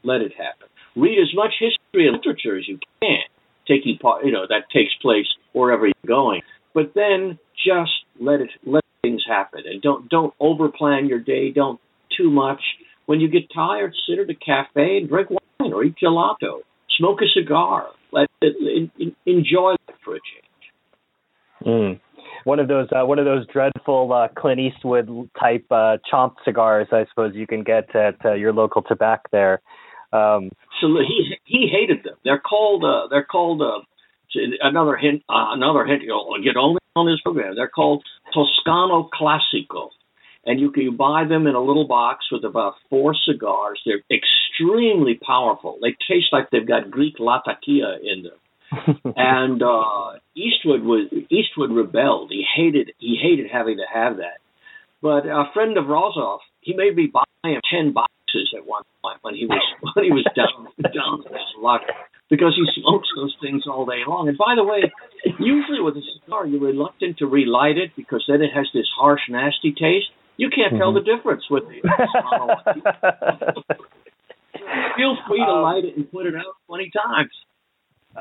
Let it happen. Read as much history and literature as you can, taking part you know that takes place wherever you're going. But then just let it let things happen and don't don't overplan your day. Don't too much. When you get tired, sit at a cafe and drink wine or eat gelato. Smoke a cigar. Let it, enjoy it for a change. Mm one of those uh, one of those dreadful uh, Clint Eastwood type uh, chomp cigars, I suppose you can get at uh, your local tobacco there. Um, so he he hated them. They're called uh, they're called uh, another hint uh, another hint you'll get only on this program. They're called Toscano Classico, and you can buy them in a little box with about four cigars. They're extremely powerful. They taste like they've got Greek latakia in them. and uh, Eastwood was Eastwood rebelled. He hated he hated having to have that. But a friend of Rozov, he made me buy him ten boxes at one point when he was when he was down down in his luck because he smokes those things all day long. And by the way, usually with a cigar, you're reluctant to relight it because then it has this harsh, nasty taste. You can't mm-hmm. tell the difference with it. Feel free to um, light it and put it out twenty times.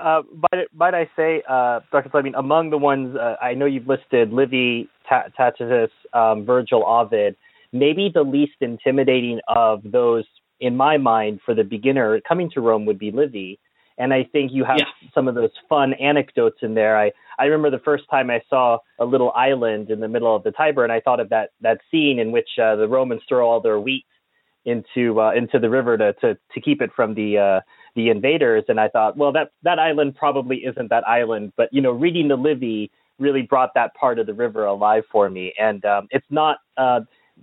Uh, I say, uh, Dr. Fleming, among the ones uh, I know you've listed, Livy, Tacitus, um, Virgil, Ovid, maybe the least intimidating of those, in my mind, for the beginner coming to Rome would be Livy. And I think you have yeah. some of those fun anecdotes in there. I, I remember the first time I saw a little island in the middle of the Tiber, and I thought of that, that scene in which uh, the Romans throw all their wheat into uh, into the river to, to to keep it from the uh, the invaders. And I thought, well, that that island probably isn't that island. But you know, reading the Livy really brought that part of the river alive for me. And um, it's not uh,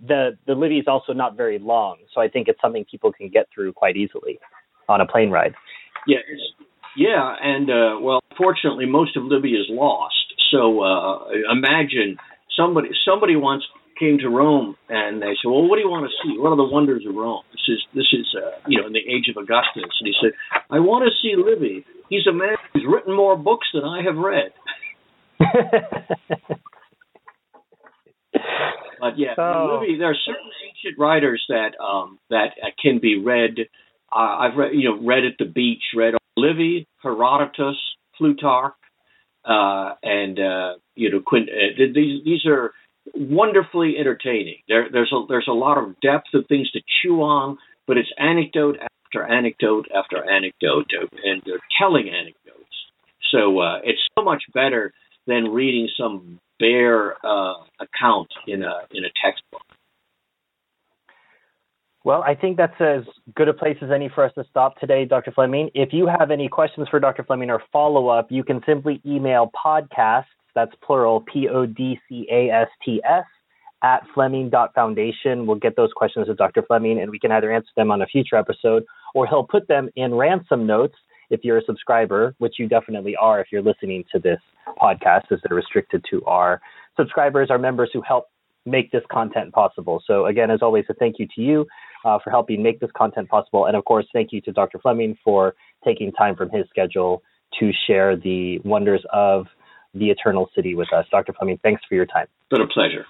the the Livy is also not very long, so I think it's something people can get through quite easily on a plane ride. Yeah, yeah, and uh, well, fortunately, most of Livy is lost. So uh, imagine somebody somebody wants came to Rome and they said, "Well, what do you want to see? What are the wonders of Rome?" This is this is uh, you know in the age of Augustus, and he said, "I want to see Livy. He's a man who's written more books than I have read." but yeah, oh. Livy, there are certain ancient writers that um, that uh, can be read. Uh, I've read you know read at the beach, read Livy, Herodotus, Plutarch, uh, and uh, you know Quint. Uh, these these are wonderfully entertaining. There, there's a there's a lot of depth of things to chew on, but it's anecdote after anecdote after anecdote, and they're telling anecdotes. So uh, it's so much better than reading some bare uh, account in a in a textbook. Well, I think that's as good a place as any for us to stop today, Dr. Fleming. If you have any questions for Dr. Fleming or follow up, you can simply email podcast that's plural, P O D C A S T S, at Fleming.foundation. We'll get those questions to Dr. Fleming and we can either answer them on a future episode or he'll put them in ransom notes if you're a subscriber, which you definitely are if you're listening to this podcast, as they're restricted to our subscribers, our members who help make this content possible. So, again, as always, a thank you to you uh, for helping make this content possible. And of course, thank you to Dr. Fleming for taking time from his schedule to share the wonders of the eternal city with us. Dr. Fleming, thanks for your time. It's been a pleasure.